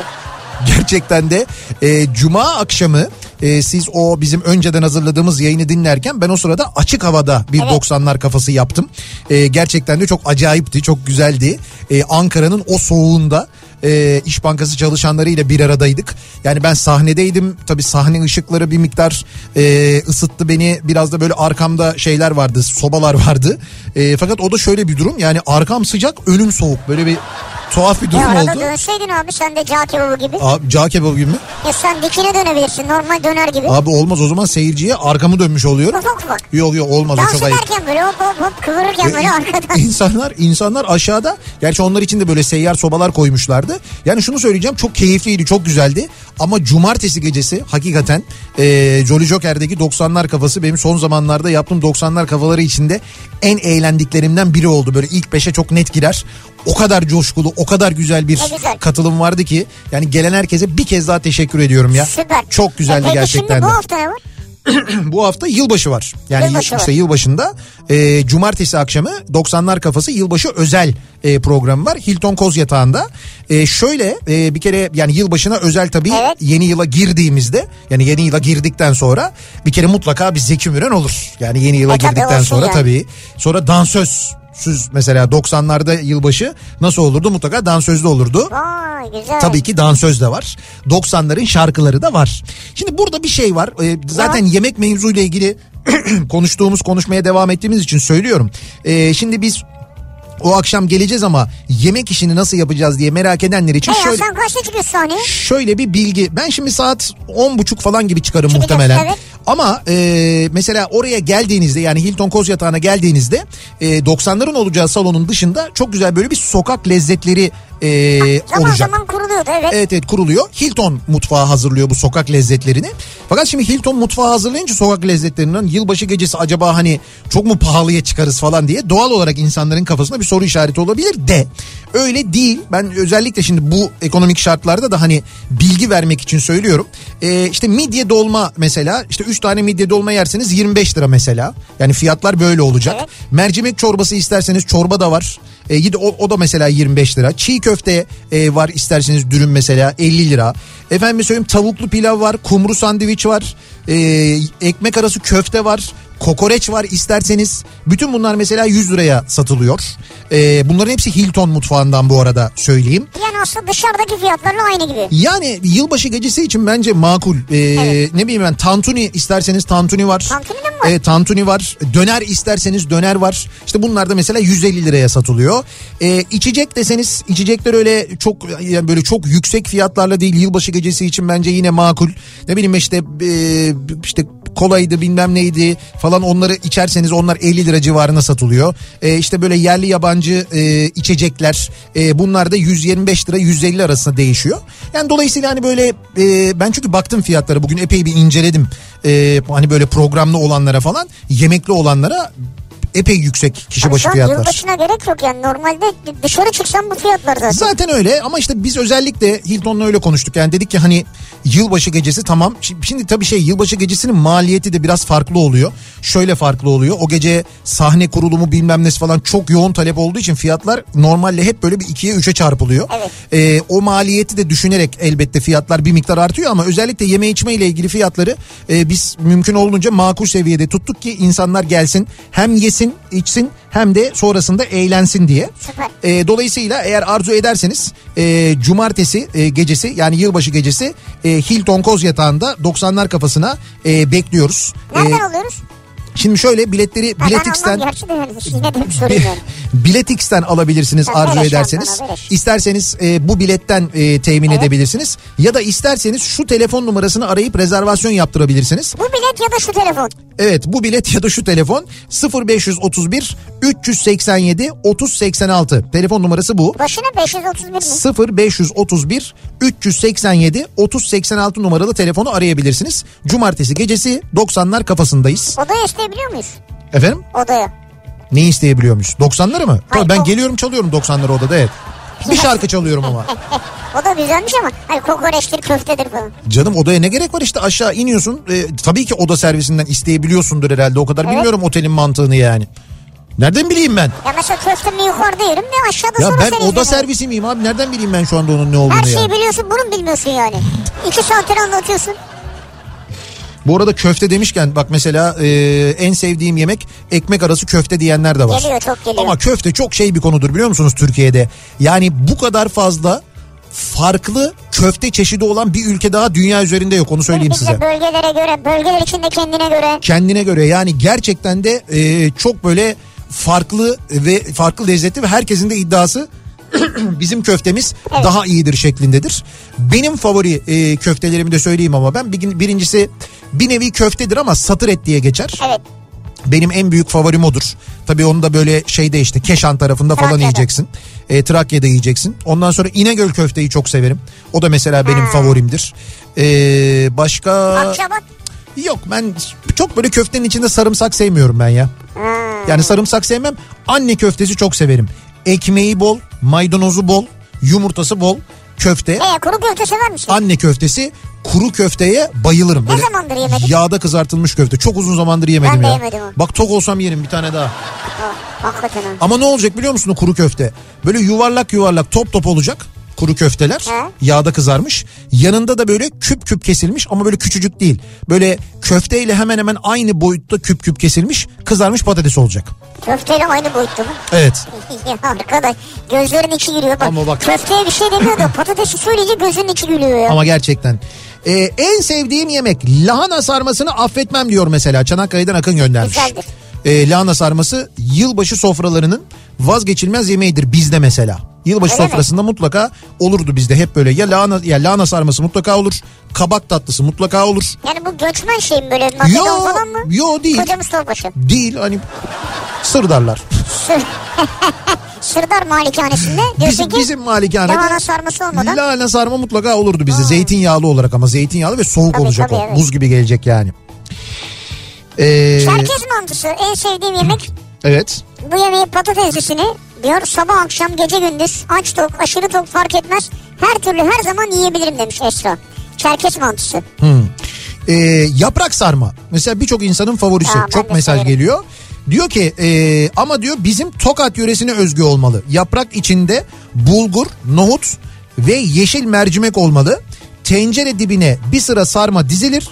Gerçekten de e, cuma akşamı e, siz o bizim önceden hazırladığımız yayını dinlerken ben o sırada açık havada bir Evet. 90'lar kafası yaptım. E, gerçekten de çok acayipti, çok güzeldi. E, Ankara'nın o soğuğunda e, İş Bankası çalışanlarıyla bir aradaydık. Yani ben sahnedeydim. Tabii sahne ışıkları bir miktar e, ısıttı beni. Biraz da böyle arkamda şeyler vardı, sobalar vardı. E, fakat o da şöyle bir durum. Yani arkam sıcak, önüm soğuk. Böyle bir tuhaf bir Ya durum arada oldu. dönseydin abi sen de cağ kebabı gibi. Abi, cağ kebabı gibi mi? Ya sen dikine dönebilirsin normal döner gibi. Abi olmaz o zaman seyirciye arkamı dönmüş oluyorum. Ufak ufak. Yok yok olmaz o Dans çok ayıp. ederken böyle hop hop hop kıvırırken böyle arkadan. İnsanlar insanlar aşağıda gerçi onlar için de böyle seyyar sobalar koymuşlardı. Yani şunu söyleyeceğim çok keyifliydi çok güzeldi ama cumartesi gecesi hakikaten e, Jolly Joker'deki 90'lar kafası benim son zamanlarda yaptığım 90'lar kafaları içinde en eğlendiklerimden biri oldu. Böyle ilk beşe çok net girer. O kadar coşkulu, o kadar güzel bir Ne güzel. katılım vardı ki yani gelen herkese bir kez daha teşekkür ediyorum ya. Süper. Çok güzeldi E peki gerçekten şimdi bu hafta ne var? bu hafta yılbaşı var. Yani Yılbaşı yıl- işte var. yılbaşında e, cumartesi akşamı 90'lar kafası yılbaşı özel e, programı var. Hilton Koz Yatağı'nda. E, şöyle e, bir kere yani yılbaşına özel tabii Evet. yeni yıla girdiğimizde yani yeni yıla girdikten sonra bir kere mutlaka bir Zeki Müren olur. Yani yeni yıla E, girdikten sonra yani. tabii. Sonra dansöz Süz mesela 90'larda yılbaşı nasıl olurdu? Mutlaka dansözlü olurdu. Vay güzel. Tabii ki dansöz de var. 90'ların şarkıları da var. Şimdi burada bir şey var. Ee, zaten yemek mevzuyla ilgili konuştuğumuz konuşmaya devam ettiğimiz için söylüyorum. Ee, şimdi biz o akşam geleceğiz ama yemek işini nasıl yapacağız diye merak edenler için E ya şöyle sen kaçta çıkıyorsun sahneye? şöyle bir bilgi. Ben şimdi saat on buçuk falan gibi çıkarım Çıkacağız, muhtemelen. evet. Ama e, mesela oraya geldiğinizde yani Hilton Koz Yatağı'na geldiğinizde e, 90'ların olacağı salonun dışında çok güzel böyle bir sokak lezzetleri e, Zaman olacak. zaman kuruluyordu evet. Evet evet kuruluyor. Hilton mutfağı hazırlıyor bu sokak lezzetlerini. Fakat şimdi Hilton mutfağı hazırlayınca sokak lezzetlerinden yılbaşı gecesi acaba hani çok mu pahalıya çıkarız falan diye doğal olarak insanların kafasında bir soru işareti olabilir de öyle değil. Ben özellikle şimdi bu ekonomik şartlarda da hani bilgi vermek için söylüyorum. Ee, işte midye dolma mesela işte 3 tane midye dolma yerseniz 25 lira mesela. Yani fiyatlar böyle olacak. Evet. Mercimek çorbası isterseniz çorba da var. E, yine o, o da mesela 25 lira. Çiğ köfte e, var isterseniz dürüm mesela 50 lira. Efendim söyleyeyim tavuklu pilav var, kumru sandviç var, e, ekmek arası köfte var. Kokoreç var isterseniz. Bütün bunlar mesela 100 liraya satılıyor. E, bunların hepsi Hilton mutfağından bu arada söyleyeyim. Yani aslında dışarıdaki fiyatlarla aynı gibi. Yani yılbaşı gecesi için bence makul. E, Evet. Ne bileyim ben tantuni isterseniz tantuni var. Tantuni de mi var? E, tantuni var. Döner isterseniz döner var. İşte bunlar da mesela 150 liraya satılıyor. E, içecek deseniz içecekler öyle çok yani böyle çok yüksek fiyatlarla değil. Yılbaşı gecesi için bence yine makul. Ne bileyim işte e, işte kolaydı bilmem neydi falan onları içerseniz onlar 50 lira civarına satılıyor. E, işte böyle yerli yabancı e, içecekler e, bunlar da 125 lira 150 arasında değişiyor. Yani dolayısıyla hani böyle e, ben çünkü baktım fiyatlara bugün epey bir inceledim. E, hani böyle programlı olanlara falan yemekli olanlara epey yüksek kişi Şu başı fiyatlar. yılbaşına gerek yok yani normalde dışarı çıksam bu fiyatlar zaten. Zaten öyle ama işte biz özellikle Hilton'la öyle konuştuk. Yani dedik ki hani yılbaşı gecesi tamam. Şimdi, şimdi tabii şey yılbaşı gecesinin maliyeti de biraz farklı oluyor. Şöyle farklı oluyor. O gece sahne kurulumu bilmem nesi falan çok yoğun talep olduğu için fiyatlar normalde hep böyle bir ikiye üçe çarpılıyor. Evet. Ee, o maliyeti de düşünerek elbette fiyatlar bir miktar artıyor ama özellikle yeme içme ile ilgili fiyatları e, biz mümkün olduğunca makul seviyede tuttuk ki insanlar gelsin hem yesin içsin hem de sonrasında eğlensin diye. Süper. E, dolayısıyla eğer arzu ederseniz e, cumartesi e, gecesi yani yılbaşı gecesi e, Hilton Koz Yatağı'nda 90'lar kafasına e, bekliyoruz. E, Nereden alıyoruz? Şimdi şöyle biletleri Ha, Biletix'ten. Biletix'ten alabilirsiniz Ha, arzu ederseniz. İsterseniz e, bu biletten e, temin Evet. edebilirsiniz. Ya da isterseniz şu telefon numarasını arayıp rezervasyon yaptırabilirsiniz. Bu bilet ya da şu telefon. Evet bu bilet ya da şu telefon 0531 387 3086 telefon numarası bu. Başına 531 mi? 0531 387 3086 numaralı telefonu arayabilirsiniz. Cumartesi gecesi 90'lar kafasındayız. Odaya isteyebiliyor muyuz? Efendim Odaya. ne isteyebiliyor muyuz? 90'ları mı? Tabii ben o- geliyorum çalıyorum 90'ları odada evet. Bir şarkı çalıyorum ama. O da güzelmiş ama hani kokoreçtir köftedir falan. Canım odaya ne gerek var işte aşağı iniyorsun. Ee, tabii ki oda servisinden isteyebiliyorsundur herhalde o kadar. Evet. Bilmiyorum otelin mantığını yani. Nereden bileyim ben? Ya mesela köftemi yukarıda yerim de aşağıda Ya sonra ben oda servisi miyim abi? Nereden bileyim ben şu anda onun ne olduğunu Her ya? şeyi biliyorsun bunu bilmiyorsun yani? İki saattir anlatıyorsun. Bu arada köfte demişken bak mesela e, en sevdiğim yemek ekmek arası köfte diyenler de var. Geliyor, çok geliyor. Ama köfte çok şey bir konudur biliyor musunuz Türkiye'de? Yani bu kadar fazla farklı köfte çeşidi olan bir ülke daha dünya üzerinde yok onu söyleyeyim size. bölgelere göre, bölgeler içinde kendine göre. Kendine göre yani gerçekten de e, çok böyle farklı ve farklı lezzetli ve herkesin de iddiası bizim köftemiz Evet. daha iyidir şeklindedir. Benim favori e, köftelerimi de söyleyeyim ama ben bir, birincisi bir nevi köftedir ama satır et diye geçer. Evet. Benim en büyük favorim odur. Tabii onu da böyle şeyde işte Keşan tarafında falan Trakya'da. yiyeceksin. E, Trakya'da yiyeceksin. Ondan sonra İnegöl köfteyi çok severim. O da mesela benim favorimdir. E, başka... Akçabat. Yok ben çok böyle köftenin içinde sarımsak sevmiyorum ben ya. Yani sarımsak sevmem. Anne köftesi çok severim. Ekmeği bol, maydanozu bol, yumurtası bol köfte. E kuru köfte sever misin? Anne köftesi kuru köfteye bayılırım. Ne zamandır yemedin? Yağda kızartılmış köfte. Çok uzun zamandır yemedim Ben ya. yemedim onu. Bak tok olsam yerim bir tane daha. Ha, hakikaten ha. Ama ne olacak biliyor musun o kuru köfte? Böyle yuvarlak yuvarlak top top olacak kuru köfteler. He. Yağda kızarmış. Yanında da böyle küp küp kesilmiş ama böyle küçücük değil. Böyle köfteyle hemen hemen aynı boyutta küp küp kesilmiş kızarmış patates olacak. Köfteyle aynı boyutta mı? Evet. arkadaş gözlerin içi gülüyor. Bak, Ama bak- Köfteye bir şey demiyor da patatesi söyleyince gözünün içi gülüyor ya. Ama gerçekten. Ee, en sevdiğim yemek lahana sarmasını affetmem diyor mesela. Çanakkale'den Akın göndermiş. Güzeldir. Ee, lahana sarması yılbaşı sofralarının vazgeçilmez yemeğidir bizde mesela. Yılbaşı Öyle mi? sofrasında mutlaka olurdu bizde hep böyle ya lahana ya lahana sarması mutlaka olur. Kabak tatlısı mutlaka olur. Yani bu göçmen şey mi böyle Makedon Yo, falan mı? yo değil. Koca Mustafa Paşa. Değil hani sırdarlar. Sır... Sırdar malikanesinde Bizim, ki bizim malikanede lahana sarması olmadan lahana sarma mutlaka olurdu bizde. Zeytinyağlı olarak ama zeytinyağlı ve soğuk Tabii, olacak tabii, o. evet. Buz gibi gelecek yani. Ee, Çerkez mantısı en sevdiğim yemek. evet. Bu yemeği patateslisini diyor sabah akşam gece gündüz aç tok aşırı tok fark etmez her türlü her zaman yiyebilirim demiş Esra. Çerkez mantısı. Ee, yaprak sarma. Mesela birçok insanın favorisi. Ben Çok mesaj severim. geliyor. Diyor ki e, ama diyor bizim Tokat yöresine özgü olmalı. Yaprak içinde bulgur, nohut ve yeşil mercimek olmalı. Tencere dibine bir sıra sarma dizilir.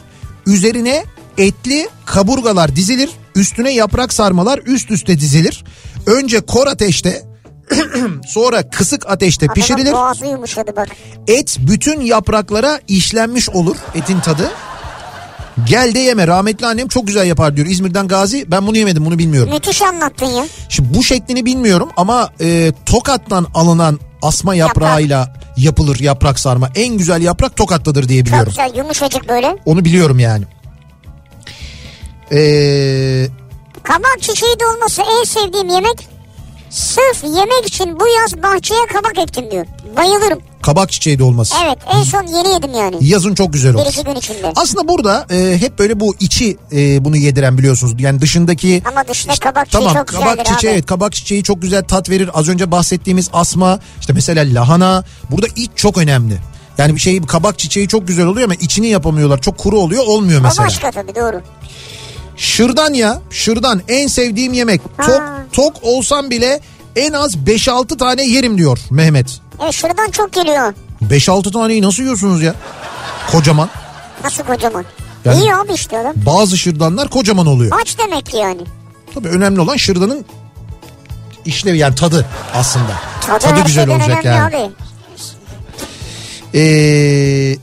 Üzerine etli kaburgalar dizilir. Üstüne yaprak sarmalar üst üste dizilir. Önce kor ateşte sonra kısık ateşte Adamın pişirilir. boğazı yumuşadı bak. Et bütün yapraklara işlenmiş olur etin tadı. Gel de yeme rahmetli annem çok güzel yapar diyor İzmir'den Gazi ben bunu yemedim bunu bilmiyorum. Müthiş anlattın ya. Şimdi bu şeklini bilmiyorum ama e, Tokat'tan alınan asma yaprağıyla yapılır yaprak sarma. En güzel yaprak Tokat'tadır diye Çok biliyorum. güzel yumuşacık böyle. Onu biliyorum yani. Ee, Kabak çiçeği dolması en sevdiğim yemek. Sırf yemek için bu yaz bahçeye kabak ektim diyor. Bayılırım. kabak çiçeği de olmaz. Evet en son yeni yedim yani. Yazın çok güzel olur. Bir iki gün içinde. Aslında burada e, hep böyle bu içi e, bunu yediren biliyorsunuz. Yani dışındaki Ama dışında kabak çiçeği Tamam çok kabak güzeldir çiçeği abi. evet kabak çiçeği çok güzel tat verir. Az önce bahsettiğimiz asma işte mesela lahana burada iç çok önemli. Yani bir şey kabak çiçeği çok güzel oluyor ama içini yapamıyorlar. Çok kuru oluyor olmuyor O mesela. başka tabii doğru. Şırdan ya şırdan en sevdiğim yemek. Tok, Ha. tok olsam bile en az 5-6 tane yerim diyor Mehmet. Evet şuradan çok geliyor. 5-6 taneyi nasıl yiyorsunuz ya? Kocaman. Nasıl kocaman. Yani- İyi abi işte adam. Bazı şırdanlar kocaman oluyor. Aç demek ki yani. Tabii önemli olan şırdanın işlevi yani tadı aslında. Tadı, Tadı güzel olacak yani. Abi. Ee,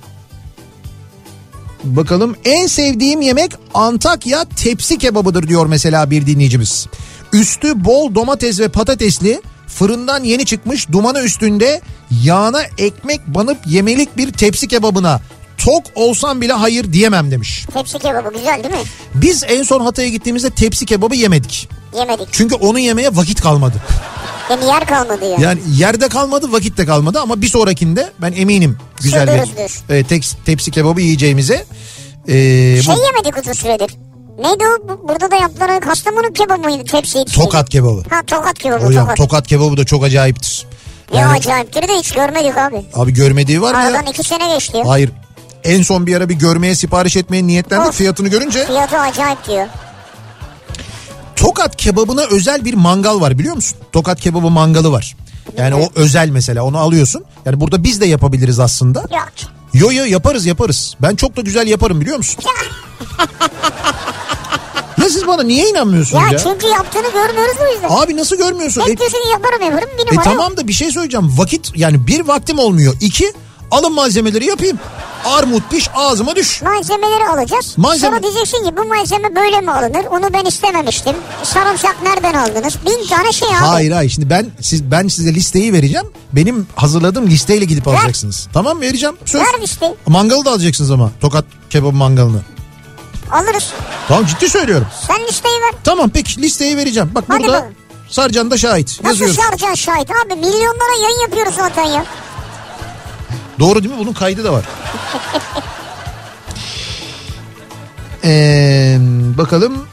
bakalım en sevdiğim yemek Antakya tepsi kebabıdır diyor mesela bir dinleyicimiz. Üstü bol domates ve patatesli fırından yeni çıkmış dumanı üstünde yağına ekmek banıp yemelik bir tepsi kebabına tok olsam bile hayır diyemem demiş. Tepsi kebabı güzel değil mi? Biz en son Hatay'a gittiğimizde tepsi kebabı yemedik. Yemedik. Çünkü onu yemeye vakit kalmadı. Yani yer kalmadı ya. Yani yerde kalmadı vakit de kalmadı ama bir sonrakinde ben eminim güzel bir e, tek- tepsi kebabı yiyeceğimize. Ee, Şey bu yemedik uzun süredir. Neydi o? Bu- Burada da yaptılar. Kastamonu kebabı mıydı tepsi? tokat kebabı. Ha tokat kebabı Hocam tokat. tokat kebabı da çok acayiptir. Ya Yani, acayiptir de hiç görmedik abi. abi görmediği var mı ya? Aradan iki sene geçti ya. Hayır. En son bir ara bir görmeye sipariş etmeye niyetlendik Of. fiyatını görünce. Fiyatı acayip diyor. Tokat kebabına özel bir mangal var biliyor musun? Tokat kebabı mangalı var. Yani o özel mesela onu alıyorsun. Yani burada biz de yapabiliriz aslında. Yok. Yo yo yaparız yaparız. Ben çok da güzel yaparım biliyor musun? ya siz bana niye inanmıyorsunuz Ya, ya? çünkü yaptığını görmüyoruz o yüzden. Abi nasıl görmüyorsun? E, Hep diyorsun ki yaparım yaparım e tamam da bir şey söyleyeceğim. Vakit yani bir vaktim olmuyor. İki alın malzemeleri yapayım. Armut piş ağzıma düş. Malzemeleri alacağız. Malzeme- Sonra diyeceksin ki bu malzeme böyle mi alınır? Onu ben istememiştim. Sarımsak nereden aldınız? Bin tane şey abi. Hayır hayır şimdi ben siz ben size listeyi vereceğim. Benim hazırladığım listeyle gidip alacaksınız. Tamam vereceğim. Söz. Ver listeyi. Mangalı da alacaksınız ama. Tokat kebap mangalını. Alırız. Tamam ciddi söylüyorum. Sen listeyi ver. Tamam peki listeyi vereceğim. Bak Hadi burada bakalım. Sarcan da şahit. Nasıl Yazıyoruz. şarjan şahit abi? Milyonlara yayın yapıyoruz zaten ya. Doğru değil mi? Bunun kaydı da var. Ee, bakalım.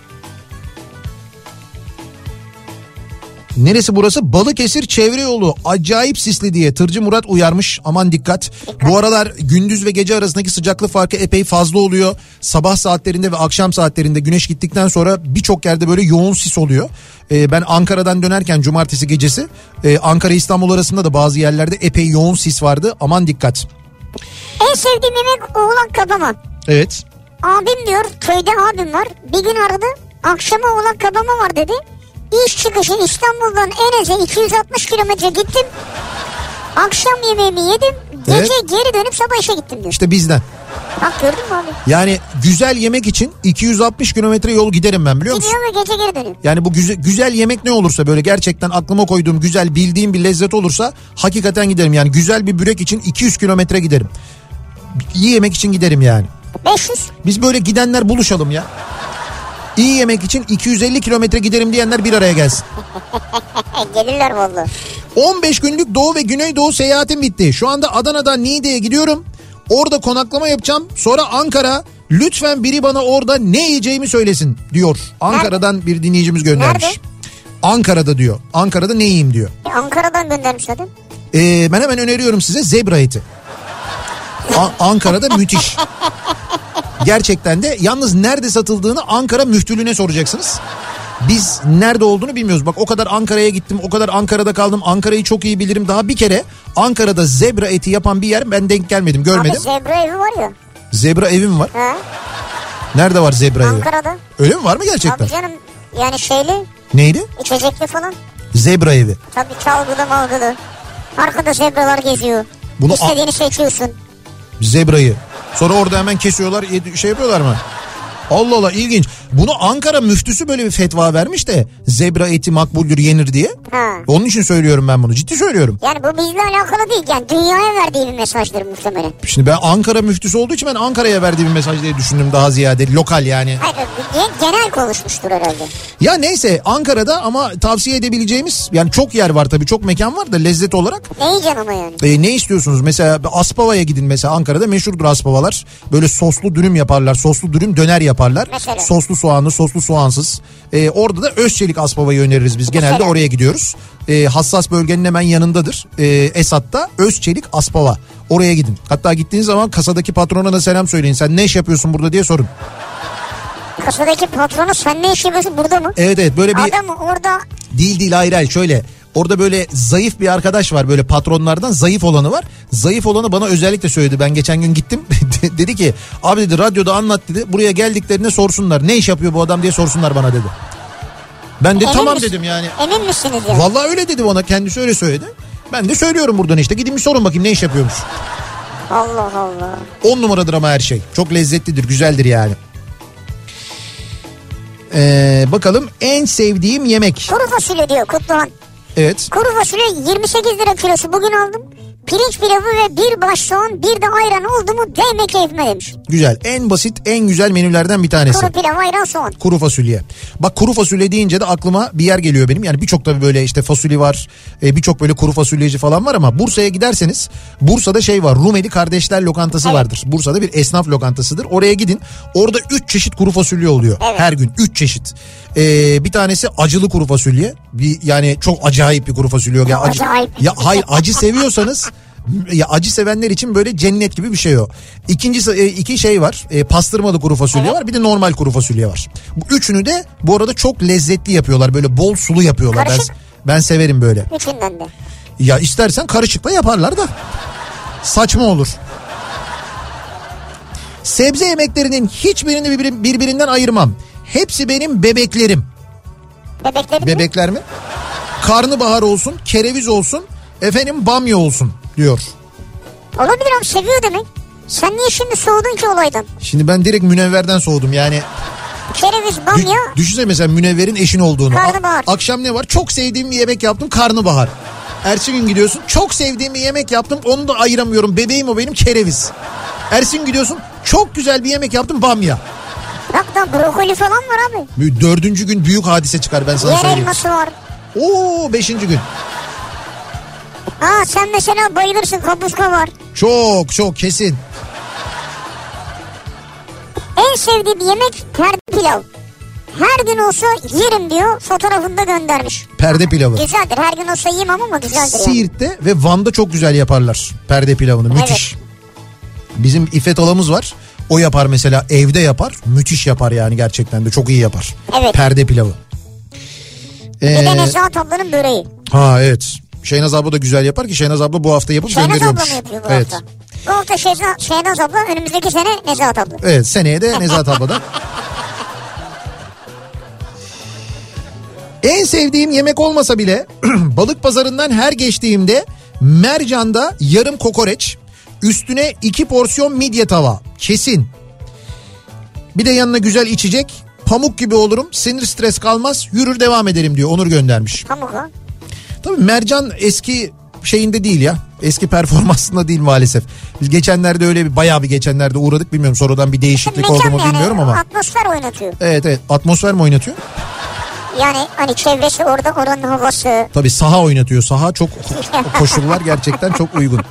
Neresi burası? Balıkesir çevre yolu acayip sisli diye Tırcı Murat uyarmış. Aman dikkat. Bu aralar gündüz ve gece arasındaki sıcaklık farkı epey fazla oluyor. Sabah saatlerinde ve akşam saatlerinde güneş gittikten sonra birçok yerde böyle yoğun sis oluyor. Ee, ben Ankara'dan dönerken cumartesi gecesi e, Ankara İstanbul arasında da bazı yerlerde epey yoğun sis vardı. Aman dikkat. En sevdiğim yemek oğlak kabama. Evet. Abim diyor köyde abim var. Bir gün aradı. Akşama oğlak kabama var dedi. İş çıkışı İstanbul'dan Enes'e 260 kilometre gittim. Akşam yemeğimi yedim. Gece Evet. geri dönüp sabah işe gittim diyor. İşte bizden. Bak gördün mü abi? Yani güzel yemek için 260 kilometre yol giderim ben biliyor musun? Gidiyor ve gece geri dönüyor. Yani bu güzel, güzel yemek ne olursa böyle gerçekten aklıma koyduğum güzel bildiğim bir lezzet olursa hakikaten giderim. Yani güzel bir börek için 200 kilometre giderim. İyi yemek için giderim yani. 500. Biz böyle gidenler buluşalım ya. İyi yemek için 250 kilometre giderim diyenler bir araya gelsin. Gelirler vallahi. 15 günlük Doğu ve Güneydoğu seyahatim bitti. Şu anda Adana'dan Niğde'ye gidiyorum. Orada konaklama yapacağım. Sonra Ankara. Lütfen biri bana orada ne yiyeceğimi söylesin diyor. Ankara'dan bir dinleyicimiz göndermiş. Nerede? Ankara'da diyor. Ankara'da ne yiyeyim diyor. E, Ankara'dan göndermiş zaten. Ee, ben hemen öneriyorum size zebra eti. A- Ankara'da müthiş. Gerçekten de yalnız nerede satıldığını Ankara müftülüğüne soracaksınız. Biz nerede olduğunu bilmiyoruz. Bak o kadar Ankara'ya gittim, o kadar Ankara'da kaldım. Ankara'yı çok iyi bilirim. Daha bir kere Ankara'da zebra eti yapan bir yer ben denk gelmedim, Abi görmedim. zebra evi var ya. Zebra evi mi var? Ha? Nerede var zebra evi? Ankara'da. Öyle mi var mı gerçekten? Abi canım yani şeyli Neydi? içecekli falan. Zebra evi. Tabii çalgılı malgılı. Arkada zebralar geziyor. Bunu İstediğini seçiyorsun. Zebrayı. Sonra orada hemen kesiyorlar, şey yapıyorlar mı? Allah Allah ilginç. Bunu Ankara müftüsü böyle bir fetva vermiş de zebra eti makbuldür yenir diye. Ha. Onun için söylüyorum ben bunu. Ciddi söylüyorum. Yani bu bizle alakalı değil. Yani dünyaya verdiği bir mesajdır muhtemelen. Şimdi ben Ankara müftüsü olduğu için ben Ankara'ya verdiği bir mesaj diye düşündüm daha ziyade. Lokal yani. Hayır ge- genel konuşmuştur herhalde. Ya neyse Ankara'da ama tavsiye edebileceğimiz yani çok yer var tabii çok mekan var da lezzet olarak. Ne yiyeceksin ama yani? E, ne istiyorsunuz? Mesela Aspava'ya gidin mesela Ankara'da meşhurdur Aspavalar. Böyle soslu dürüm yaparlar. Soslu dürüm döner yaparlar. Mesela? Soslu soğanlı, soslu soğansız. E, orada da Özçelik Aspava'yı öneririz biz. Genelde oraya gidiyoruz. E, hassas bölgenin hemen yanındadır. E, Esat'ta Özçelik Aspava. Oraya gidin. Hatta gittiğiniz zaman kasadaki patrona da selam söyleyin. Sen ne iş yapıyorsun burada diye sorun. Kasadaki patronu sen ne iş yapıyorsun burada mı? Evet evet böyle bir... Adam orada Değil değil hayır hayır şöyle. Orada böyle zayıf bir arkadaş var böyle patronlardan zayıf olanı var. Zayıf olanı bana özellikle söyledi. Ben geçen gün gittim. dedi ki abi dedi radyoda anlat dedi. Buraya geldiklerinde sorsunlar. Ne iş yapıyor bu adam diye sorsunlar bana dedi. Ben de Emin tamam misin? dedim yani. emin misiniz yani? Vallahi öyle dedi bana kendisi öyle söyledi. Ben de söylüyorum buradan işte gidin bir sorun bakayım ne iş yapıyormuş. Allah Allah. 10 numaradır ama her şey. Çok lezzetlidir güzeldir yani. Ee, bakalım en sevdiğim yemek. Kuru fasulye diyor Kutluhan. Evet. Kuru fasulye 28 lira kilosu bugün aldım. Pirinç pilavı ve bir baş soğan bir de ayran oldu mu değme keyfime demiş. Güzel. En basit, en güzel menülerden bir tanesi. Kuru pilav ayran soğan. Kuru fasulye. Bak kuru fasulye deyince de aklıma bir yer geliyor benim. Yani birçok tabii böyle işte fasulye var. e, birçok böyle kuru fasulyeci falan var ama Bursa'ya giderseniz Bursa'da şey var. Rumeli Kardeşler Lokantası Evet. vardır. Bursa'da bir esnaf lokantasıdır. Oraya gidin. Orada 3 çeşit kuru fasulye oluyor. Evet. Her gün 3 çeşit. E, bir tanesi acılı kuru fasulye. Bir yani çok acayip bir kuru fasulye. Yani acı, Acayip. ya hayır acı seviyorsanız ya acı sevenler için böyle cennet gibi bir şey o. İkincisi e, iki şey var. E, pastırmalı kuru fasulye Evet. var. Bir de normal kuru fasulye var. Bu üçünü de bu arada çok lezzetli yapıyorlar. Böyle bol sulu yapıyorlar. Ben, Karışık. ben severim böyle. Üçünden de. Ya istersen karışıkla yaparlar da. Saçma olur. Sebze yemeklerinin hiçbirini birbiri- birbirinden ayırmam. Hepsi benim bebeklerim. Bebeklerin mi? Bebekler mi? Karnabahar olsun, kereviz olsun, efendim bamya olsun diyor. Olabilir abi seviyor demek. Sen niye şimdi soğudun ki olaydan? Şimdi ben direkt münevverden soğudum yani. Kereviz, Dü- bamya, düşünsene mesela münevverin eşin olduğunu. A- Karnabahar. akşam ne var? Çok sevdiğim bir yemek yaptım karnabahar. Ertesi gün gidiyorsun çok sevdiğim bir yemek yaptım onu da ayıramıyorum. Bebeğim o benim kereviz. Ertesi gün gidiyorsun çok güzel bir yemek yaptım bamya. bak da brokoli falan var abi. Dördüncü gün büyük hadise çıkar ben sana Yer söyleyeyim. elması var. Oo beşinci gün. Ha sen mesela bayılırsın kapuska var. Çok çok kesin. En sevdiğim yemek perde pilav. Her gün olsa yerim diyor fotoğrafında göndermiş. Perde pilavı. Güzeldir her gün olsa yemem ama güzeldir yani. Siirt'te ve Van'da çok güzel yaparlar perde pilavını. Müthiş. Bizim İffet halamız var. O yapar mesela evde yapar. Müthiş yapar yani gerçekten de çok iyi yapar. Evet. Perde pilavı. Bir Ee, de Nezahat ablanın böreği. ha evet. Şeynaz abla da güzel yapar ki Şeynaz abla bu hafta yapıp Şehnaz abla gönderiyormuş. mı yapıyor bu evet. hafta? Bu hafta Şehnaz, Şehnaz abla önümüzdeki sene Nezahat abla. Evet seneye de Nezahat abladan. En sevdiğim yemek olmasa bile balık pazarından her geçtiğimde mercanda yarım kokoreç, üstüne iki porsiyon midye tava. Kesin. Bir de yanına güzel içecek. Pamuk gibi olurum. Sinir stres kalmaz. Yürür devam ederim diyor. Onur göndermiş. Pamuk o. Tabii mercan eski şeyinde değil ya. Eski performansında değil maalesef. Biz geçenlerde öyle bir bayağı bir geçenlerde uğradık bilmiyorum. Sonradan bir değişiklik oldu mu yani bilmiyorum ama. atmosfer oynatıyor. Evet evet atmosfer mi oynatıyor? Yani hani çevresi orada oranın havası. Tabii saha oynatıyor. Saha çok koşullar gerçekten çok uygun.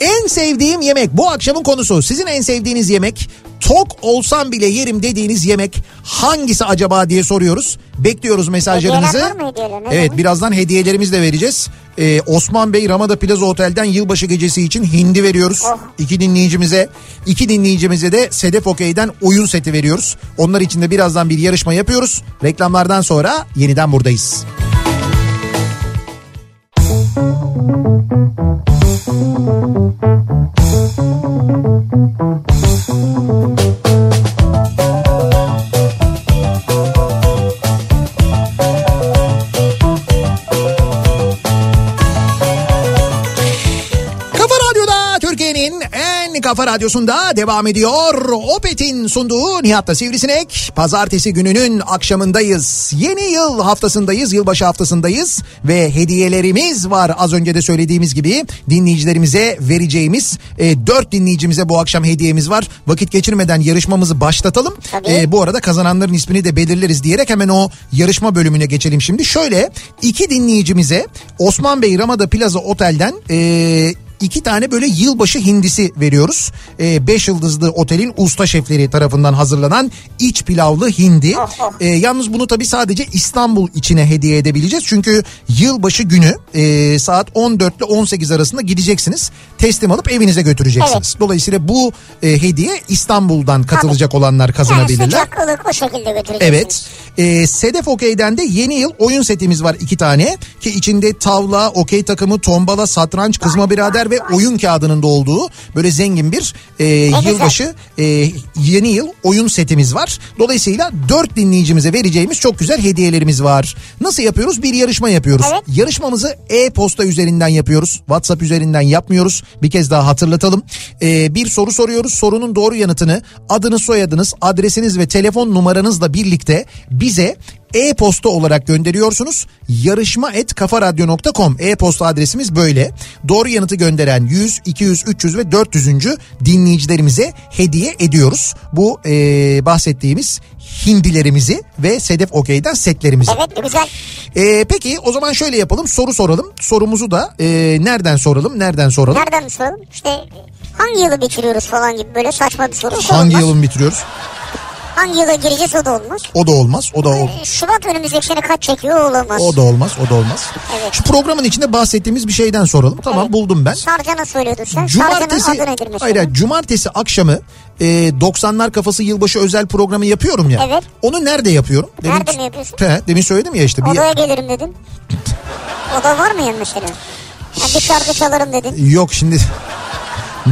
En sevdiğim yemek bu akşamın konusu. Sizin en sevdiğiniz yemek tok olsam bile yerim dediğiniz yemek hangisi acaba diye soruyoruz. Bekliyoruz mesajlarınızı. Evet birazdan hediyelerimizi de vereceğiz. Ee, Osman Bey Ramada Plaza Otel'den yılbaşı gecesi için hindi veriyoruz. Oh. İki dinleyicimize. iki dinleyicimize de Sedef Okey'den oyun seti veriyoruz. Onlar için de birazdan bir yarışma yapıyoruz. Reklamlardan sonra yeniden buradayız. Kafa Radyo'da Türkiye'nin kafa Radyosu'nda devam ediyor. Opet'in sunduğu Nihat'ta Sivrisinek. Pazartesi gününün akşamındayız. Yeni yıl haftasındayız, yılbaşı haftasındayız. Ve hediyelerimiz var. Az önce de söylediğimiz gibi dinleyicilerimize vereceğimiz e, 4 dinleyicimize bu akşam hediyemiz var. Vakit geçirmeden yarışmamızı başlatalım. Tabii. E, bu arada kazananların ismini de belirleriz diyerek hemen o yarışma bölümüne geçelim şimdi. Şöyle iki dinleyicimize Osman Bey Ramada Plaza Otel'den e, iki tane böyle yılbaşı hindisi veriyoruz. 5 yıldızlı otelin usta şefleri tarafından hazırlanan iç pilavlı hindi. E, yalnız bunu tabii sadece İstanbul içine hediye edebileceğiz. Çünkü yılbaşı günü e, saat 14 ile 18 arasında gideceksiniz. Teslim alıp evinize götüreceksiniz. Dolayısıyla bu e, hediye İstanbul'dan katılacak olanlar Yani kazanabilirler. sıcak ılık o şekilde götüreceksiniz. Evet. Ee, Sedef Okey'den de yeni yıl oyun setimiz var iki tane. Ki içinde tavla, okey takımı, tombala, satranç, kızma birader ve oyun kağıdının da olduğu böyle zengin bir e, yılbaşı e, yeni yıl oyun setimiz var. Dolayısıyla dört dinleyicimize vereceğimiz çok güzel hediyelerimiz var. Nasıl yapıyoruz? Bir yarışma yapıyoruz. Evet. Yarışmamızı e-posta üzerinden yapıyoruz. WhatsApp üzerinden yapmıyoruz. Bir kez daha hatırlatalım. Ee, bir soru soruyoruz. Sorunun doğru yanıtını adınız, soyadınız, adresiniz ve telefon numaranızla birlikte bize e-posta olarak gönderiyorsunuz. Yarışma et kafaradyo.com e-posta adresimiz böyle. Doğru yanıtı gönderen 100, 200, 300 ve 400. dinleyicilerimize hediye ediyoruz. Bu e, bahsettiğimiz hindilerimizi ve Sedef Okey'den setlerimizi. Evet güzel. Ee, peki o zaman şöyle yapalım soru soralım. Sorumuzu da e, nereden soralım nereden soralım? Nereden soralım? İşte hangi yılı bitiriyoruz falan gibi böyle saçma bir soru. Hangi sorulmaz. yılın bitiriyoruz? Hangi yıla gireceğiz o da olmaz. O da olmaz o da Ee, Şubat önümüzdeki sene kaç çekiyor o olamaz. o da olmaz o da olmaz. Evet. Şu programın içinde bahsettiğimiz bir şeyden soralım. Tamam Evet. buldum ben. Sarcan'a söylüyordun sen. Cumartesi Sarcan'ın adı nedir mesela? hayır, cumartesi akşamı e, 90'lar kafası yılbaşı özel programı yapıyorum ya. Evet. Onu nerede yapıyorum? Nerede mi yapıyorsun? He, demin söyledim ya işte. Bir, Odaya gelirim dedin. Oda var mı ya mesela? Ha, bir şarkı çalarım dedin. Yok şimdi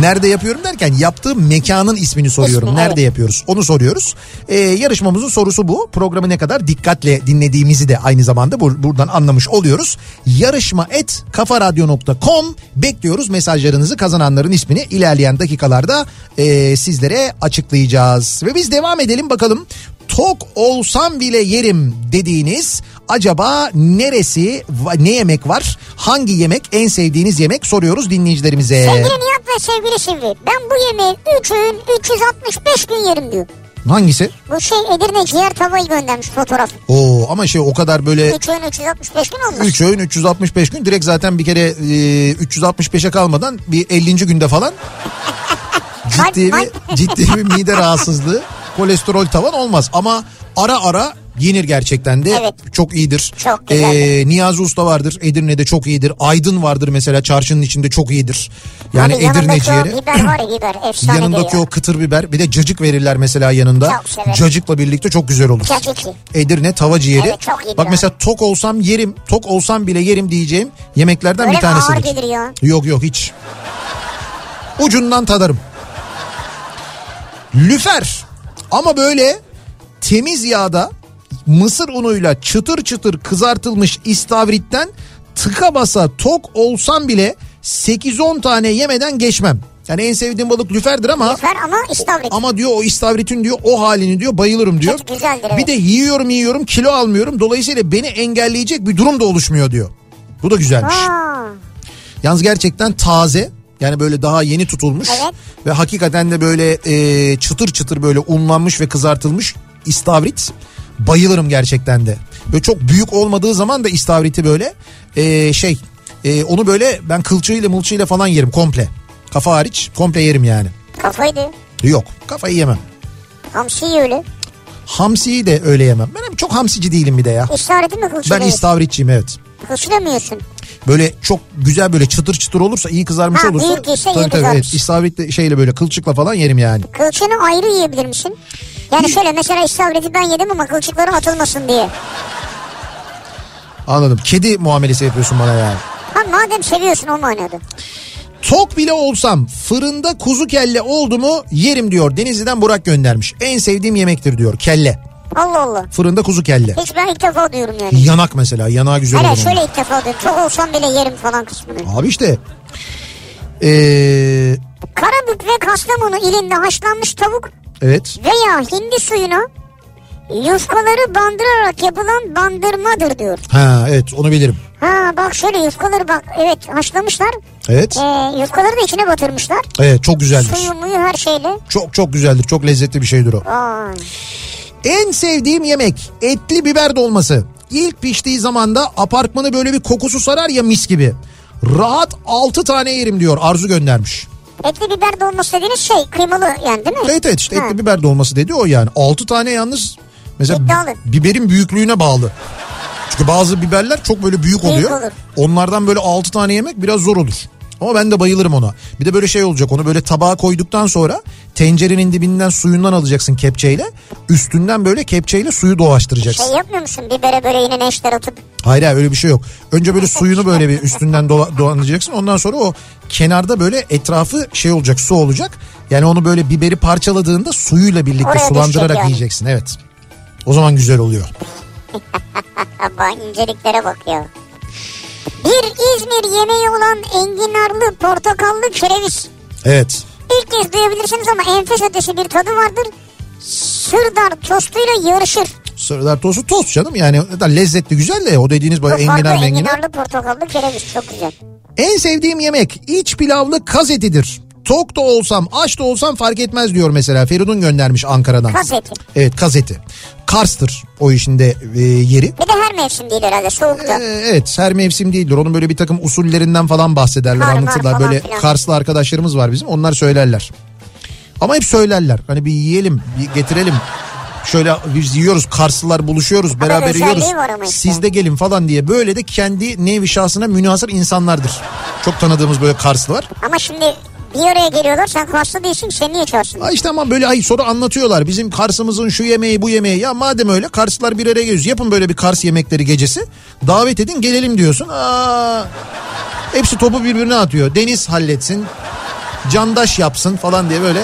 nerede yapıyorum derken yaptığım mekanın ismini soruyorum. İsmi, nerede evet. yapıyoruz onu soruyoruz. Ee, yarışmamızın sorusu bu. Programı ne kadar dikkatle dinlediğimizi de aynı zamanda bur- buradan anlamış oluyoruz. Yarışma et kafaradyo.com bekliyoruz mesajlarınızı kazananların ismini ilerleyen dakikalarda e, sizlere açıklayacağız. Ve biz devam edelim bakalım. Tok olsam bile yerim dediğiniz acaba neresi ne yemek var? Hangi yemek en sevdiğiniz yemek soruyoruz dinleyicilerimize. Sevgili Nihat ve sevgili Sivri. Ben bu yemeği 3 öğün 365 gün yerim diyor. Hangisi? Bu şey Edirne ciğer tavayı göndermiş fotoğraf. Oo ama şey o kadar böyle 3 öğün 365 gün olmuş. 3 öğün 365 gün direkt zaten bir kere e, 365'e kalmadan bir 50. günde falan ciddi bir ciddi bir mide rahatsızlığı, kolesterol tavan olmaz ama ara ara yenir gerçekten de Evet. çok iyidir. Çok güzel. Ee, Niyazi Usta vardır Edirne'de çok iyidir. Aydın vardır mesela çarşının içinde çok iyidir. Yani Abi Edirne ciğeri. biber var ya biber efsane Yanındaki geliyor. o kıtır biber bir de cacık verirler mesela yanında. Çok severim. Cacıkla birlikte çok güzel olur. Cacık. Edirne tava ciğeri. Evet, çok iyidir Bak abi. mesela tok olsam yerim, tok olsam bile yerim diyeceğim yemeklerden Öyle bir mi ağır tanesidir. gelir ya? Yok yok hiç. Ucundan tadarım. Lüfer ama böyle temiz yağda mısır unuyla çıtır çıtır kızartılmış istavritten tıka basa tok olsam bile 8-10 tane yemeden geçmem. Yani en sevdiğim balık lüferdir ama Lüfer ama istavrit. ama diyor o istavritin diyor o halini diyor bayılırım diyor. Çok güzeldir, Bir evet. de yiyorum yiyorum kilo almıyorum. Dolayısıyla beni engelleyecek bir durum da oluşmuyor diyor. Bu da güzelmiş. Aa, Yalnız gerçekten taze. Yani böyle daha yeni tutulmuş. Evet. Ve hakikaten de böyle e, çıtır çıtır böyle unlanmış ve kızartılmış istavrit. Bayılırım gerçekten de. Böyle çok büyük olmadığı zaman da istavriti böyle e, şey e, onu böyle ben kılçığıyla mılçığıyla falan yerim komple. Kafa hariç komple yerim yani. kafaydı. Yok kafayı yemem. Hamsi öyle. Hamsiyi de öyle yemem. Ben çok hamsici değilim bir de ya. İstavriti mi kılçıda Ben istavritçiyim evet. Kılçıda mı yiyorsun? Böyle çok güzel böyle çıtır çıtır olursa iyi kızarmış Ha, olursa. büyük değilse iyi kızarmış. evet, istavritli şeyle böyle kılçıkla falan yerim yani. Kılçığını ayrı yiyebilir misin? Yani şöyle mesela istavriti ben yedim ama kılçıkları atılmasın diye. Anladım. Kedi muamelesi yapıyorsun bana yani. Ha madem seviyorsun o manada. Tok bile olsam fırında kuzu kelle oldu mu yerim diyor. Denizli'den Burak göndermiş. En sevdiğim yemektir diyor kelle. Allah Allah. Fırında kuzu kelle. Hiç ben ilk defa diyorum yani. Yanak mesela yanağı güzel Hele olur. onun. şöyle ilk defa diyorum. Çok olsam bile yerim falan kısmını. Abi işte. Ee, Karabük ve Kastamonu ilinde haşlanmış tavuk Evet. veya hindi suyuna yufkaları bandırarak yapılan bandırmadır diyor. Ha evet onu bilirim. Ha bak şöyle yufkaları bak evet haşlamışlar. Evet. Ee, yufkaları da içine batırmışlar. Evet çok güzeldir. Suyu muyu her şeyle. Çok çok güzeldir. Çok lezzetli bir şeydir o. Vay. En sevdiğim yemek etli biber dolması. İlk piştiği zaman da apartmanı böyle bir kokusu sarar ya mis gibi. Rahat 6 tane yerim diyor Arzu göndermiş. Etli biber dolması dediğiniz şey kıymalı yani değil mi? Evet evet işte Ha. etli biber dolması dedi o yani. 6 tane yalnız mesela İddialı. biberin büyüklüğüne bağlı. Çünkü bazı biberler çok böyle büyük Büyük oluyor. olur. Onlardan böyle 6 tane yemek biraz zor olur. Ama ben de bayılırım ona. Bir de böyle şey olacak onu böyle tabağa koyduktan sonra tencerenin dibinden suyundan alacaksın kepçeyle. Üstünden böyle kepçeyle suyu dolaştıracaksın. Şey yapmıyor musun bibere böyle yine neşter atıp Hayır hayır öyle bir şey yok. Önce böyle suyunu böyle bir üstünden dola, dolanacaksın. Ondan sonra o kenarda böyle etrafı şey olacak su olacak. Yani onu böyle biberi parçaladığında suyuyla birlikte Oraya sulandırarak yani. yiyeceksin. Evet. O zaman güzel oluyor. İnceliklere bak ya. Bir İzmir yemeği olan enginarlı portakallı kereviz. Evet. İlk kez duyabilirsiniz ama enfes ötesi bir tadı vardır. Sırdar tostuyla yarışır. Sırdar tostu tost canım yani lezzetli güzel de o dediğiniz böyle enginar menginar. enginarlı portakallı kereviz çok güzel. En sevdiğim yemek iç pilavlı kaz etidir. Tok da olsam aç da olsam fark etmez diyor mesela. Feridun göndermiş Ankara'dan. Kaz eti. Evet kaz eti. Karstır o işinde e, yeri. Bir de her mevsim değil herhalde soğukta. Ee, evet her mevsim değildir. Onun böyle bir takım usullerinden falan bahsederler var anlatırlar. falan Böyle filan. Karslı arkadaşlarımız var bizim onlar söylerler. Ama hep söylerler. Hani bir yiyelim bir getirelim. Şöyle biz yiyoruz Karslılar buluşuyoruz beraber yiyoruz. var işte. Siz de gelin falan diye böyle de kendi nevi şahsına münasır insanlardır. Çok tanıdığımız böyle Karslı var. Ama şimdi bir araya geliyorlar sen Karslı değilsin sen niye çağırsın? Ha işte ama böyle ay sonra anlatıyorlar. Bizim Kars'ımızın şu yemeği bu yemeği. Ya madem öyle Karslılar bir araya geliyoruz. Yapın böyle bir Kars yemekleri gecesi. Davet edin gelelim diyorsun. Aa, hepsi topu birbirine atıyor. Deniz halletsin. Candaş yapsın falan diye böyle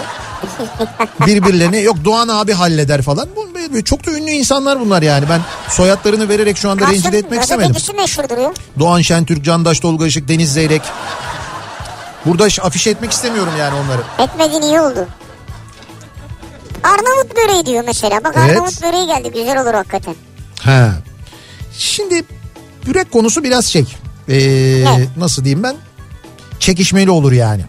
birbirlerine yok Doğan abi halleder falan. Bu çok da ünlü insanlar bunlar yani. Ben soyadlarını vererek şu anda rencide etmek istemedim. ötekisi meşhurdur ya. Doğan Şentürk, Candaş Tolga Işık, Deniz Zeyrek. Burada afiş etmek istemiyorum yani onları. Etmediğin iyi oldu. Arnavut böreği diyor mesela. Bak Evet. Arnavut böreği geldi güzel olur hakikaten. He. Şimdi börek konusu biraz şey. ee, Ne? nasıl diyeyim ben? Çekişmeli olur yani.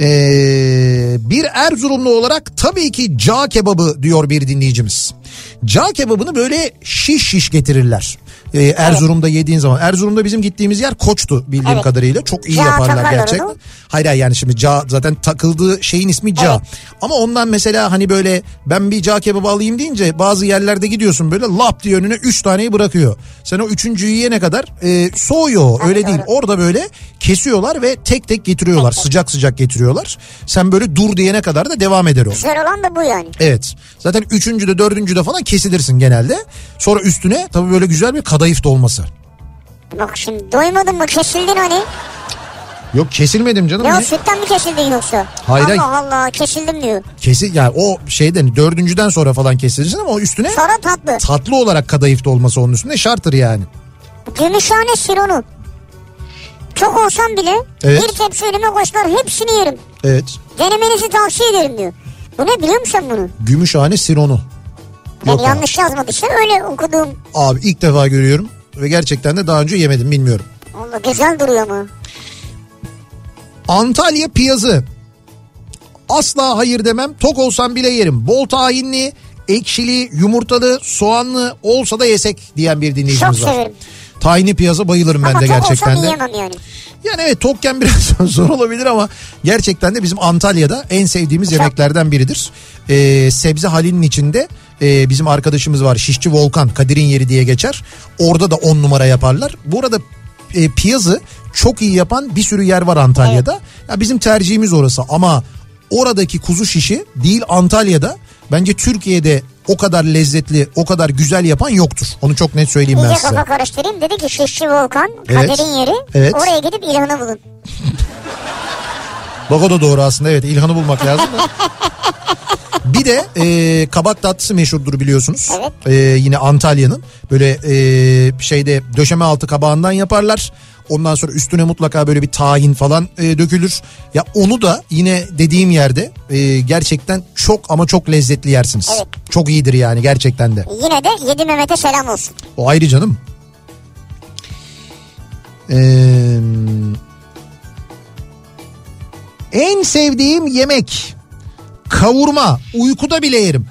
Ee, bir Erzurumlu olarak tabii ki cağ kebabı diyor bir dinleyicimiz. Cağ kebabını böyle şiş şiş getirirler. Ee, Erzurum'da yediğin zaman. Erzurum'da bizim gittiğimiz yer Koç'tu bildiğim Evet. kadarıyla. Çok iyi Cağ yaparlar gerçekten. Hayır hayır yani şimdi cağ zaten takıldığı şeyin ismi cağ. Evet. Ama ondan mesela hani böyle ben bir cağ kebabı alayım deyince bazı yerlerde gidiyorsun böyle lap diye önüne 3 taneyi bırakıyor. Sen o üçüncüyü yiyene kadar e, soğuyor o, öyle değil. Orada böyle kesiyorlar ve tek tek getiriyorlar sıcak sıcak getiriyorlar. Sen böyle dur diyene kadar da devam eder o. Güzel olan da bu yani. Evet. Zaten üçüncüde dördüncüde falan kesilirsin genelde. Sonra üstüne tabii böyle güzel bir kadayıf dolması. Bak şimdi doymadın mı kesildin hani. Yok kesilmedim canım. Ya sütten mi kesildin yoksa? Hayır. Allah Allah kesildim diyor. Kesil yani o şeyden dördüncüden sonra falan kesilirsin ama o üstüne Sonra tatlı. tatlı olarak kadayıf dolması onun üstünde şarttır yani. Gümüşhane sironu. Çok olsam bile Evet. bir tepsi önüme koşlar hepsini yerim. Evet. Denemenizi tavsiye ederim diyor. Bu ne biliyor musun bunu? Gümüşhane sironu. Ben Yok abi. yanlış yazmadıysa öyle okuduğum. Abi ilk defa görüyorum ve gerçekten de daha önce yemedim bilmiyorum. Allah güzel duruyor ama. Antalya piyazı. Asla hayır demem. Tok olsam bile yerim. Bol tahinli, ekşili, yumurtalı, soğanlı olsa da yesek diyen bir dinleyicimiz Çok var. severim. Tahinli piyaza bayılırım ben ama de çok gerçekten de. yani. Yani evet tokken biraz zor olabilir ama gerçekten de bizim Antalya'da en sevdiğimiz yemeklerden biridir. Ee, sebze halinin içinde e, bizim arkadaşımız var Şişçi Volkan Kadir'in yeri diye geçer. Orada da on numara yaparlar. Bu arada e, piyazı çok iyi yapan bir sürü yer var Antalya'da. Ya bizim tercihimiz orası ama oradaki kuzu şişi değil Antalya'da bence Türkiye'de o kadar lezzetli, o kadar güzel yapan yoktur. Onu çok net söyleyeyim ben İyice size. kafa karıştırayım dedi ki Şişçi Volkan Evet. Kadir'in yeri. Evet. Oraya gidip İlhan'ı bulun. Bak o da doğru aslında evet İlhan'ı bulmak lazım da. Bir de e, kabak tatlısı meşhurdur biliyorsunuz. Evet. E, yine Antalya'nın böyle e, şeyde döşeme altı kabağından yaparlar. Ondan sonra üstüne mutlaka böyle bir tahin falan e, dökülür. Ya onu da yine dediğim yerde e, gerçekten çok ama çok lezzetli yersiniz. Evet. Çok iyidir yani gerçekten de. Yine de Yedi Mehmet'e selam olsun. O ayrı canım. Ee, en sevdiğim yemek kavurma. Uykuda bile yerim.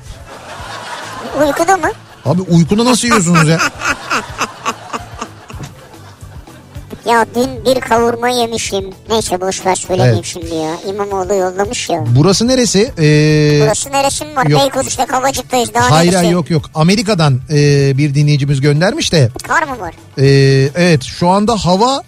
Uykuda mı? Abi uykuda nasıl yiyorsunuz ya? Ya dün bir kavurma yemişim. Neyse boş ver söylemeyeyim Evet. şimdi ya. İmamoğlu yollamış ya. Burası neresi? Ee, Burası neresi mi var? yok. Beykoz işte Kavacık'tayız. Daha hayır neresi? hayır yok yok. Amerika'dan ee, bir dinleyicimiz göndermiş de. Kar mı var? ee, evet şu anda hava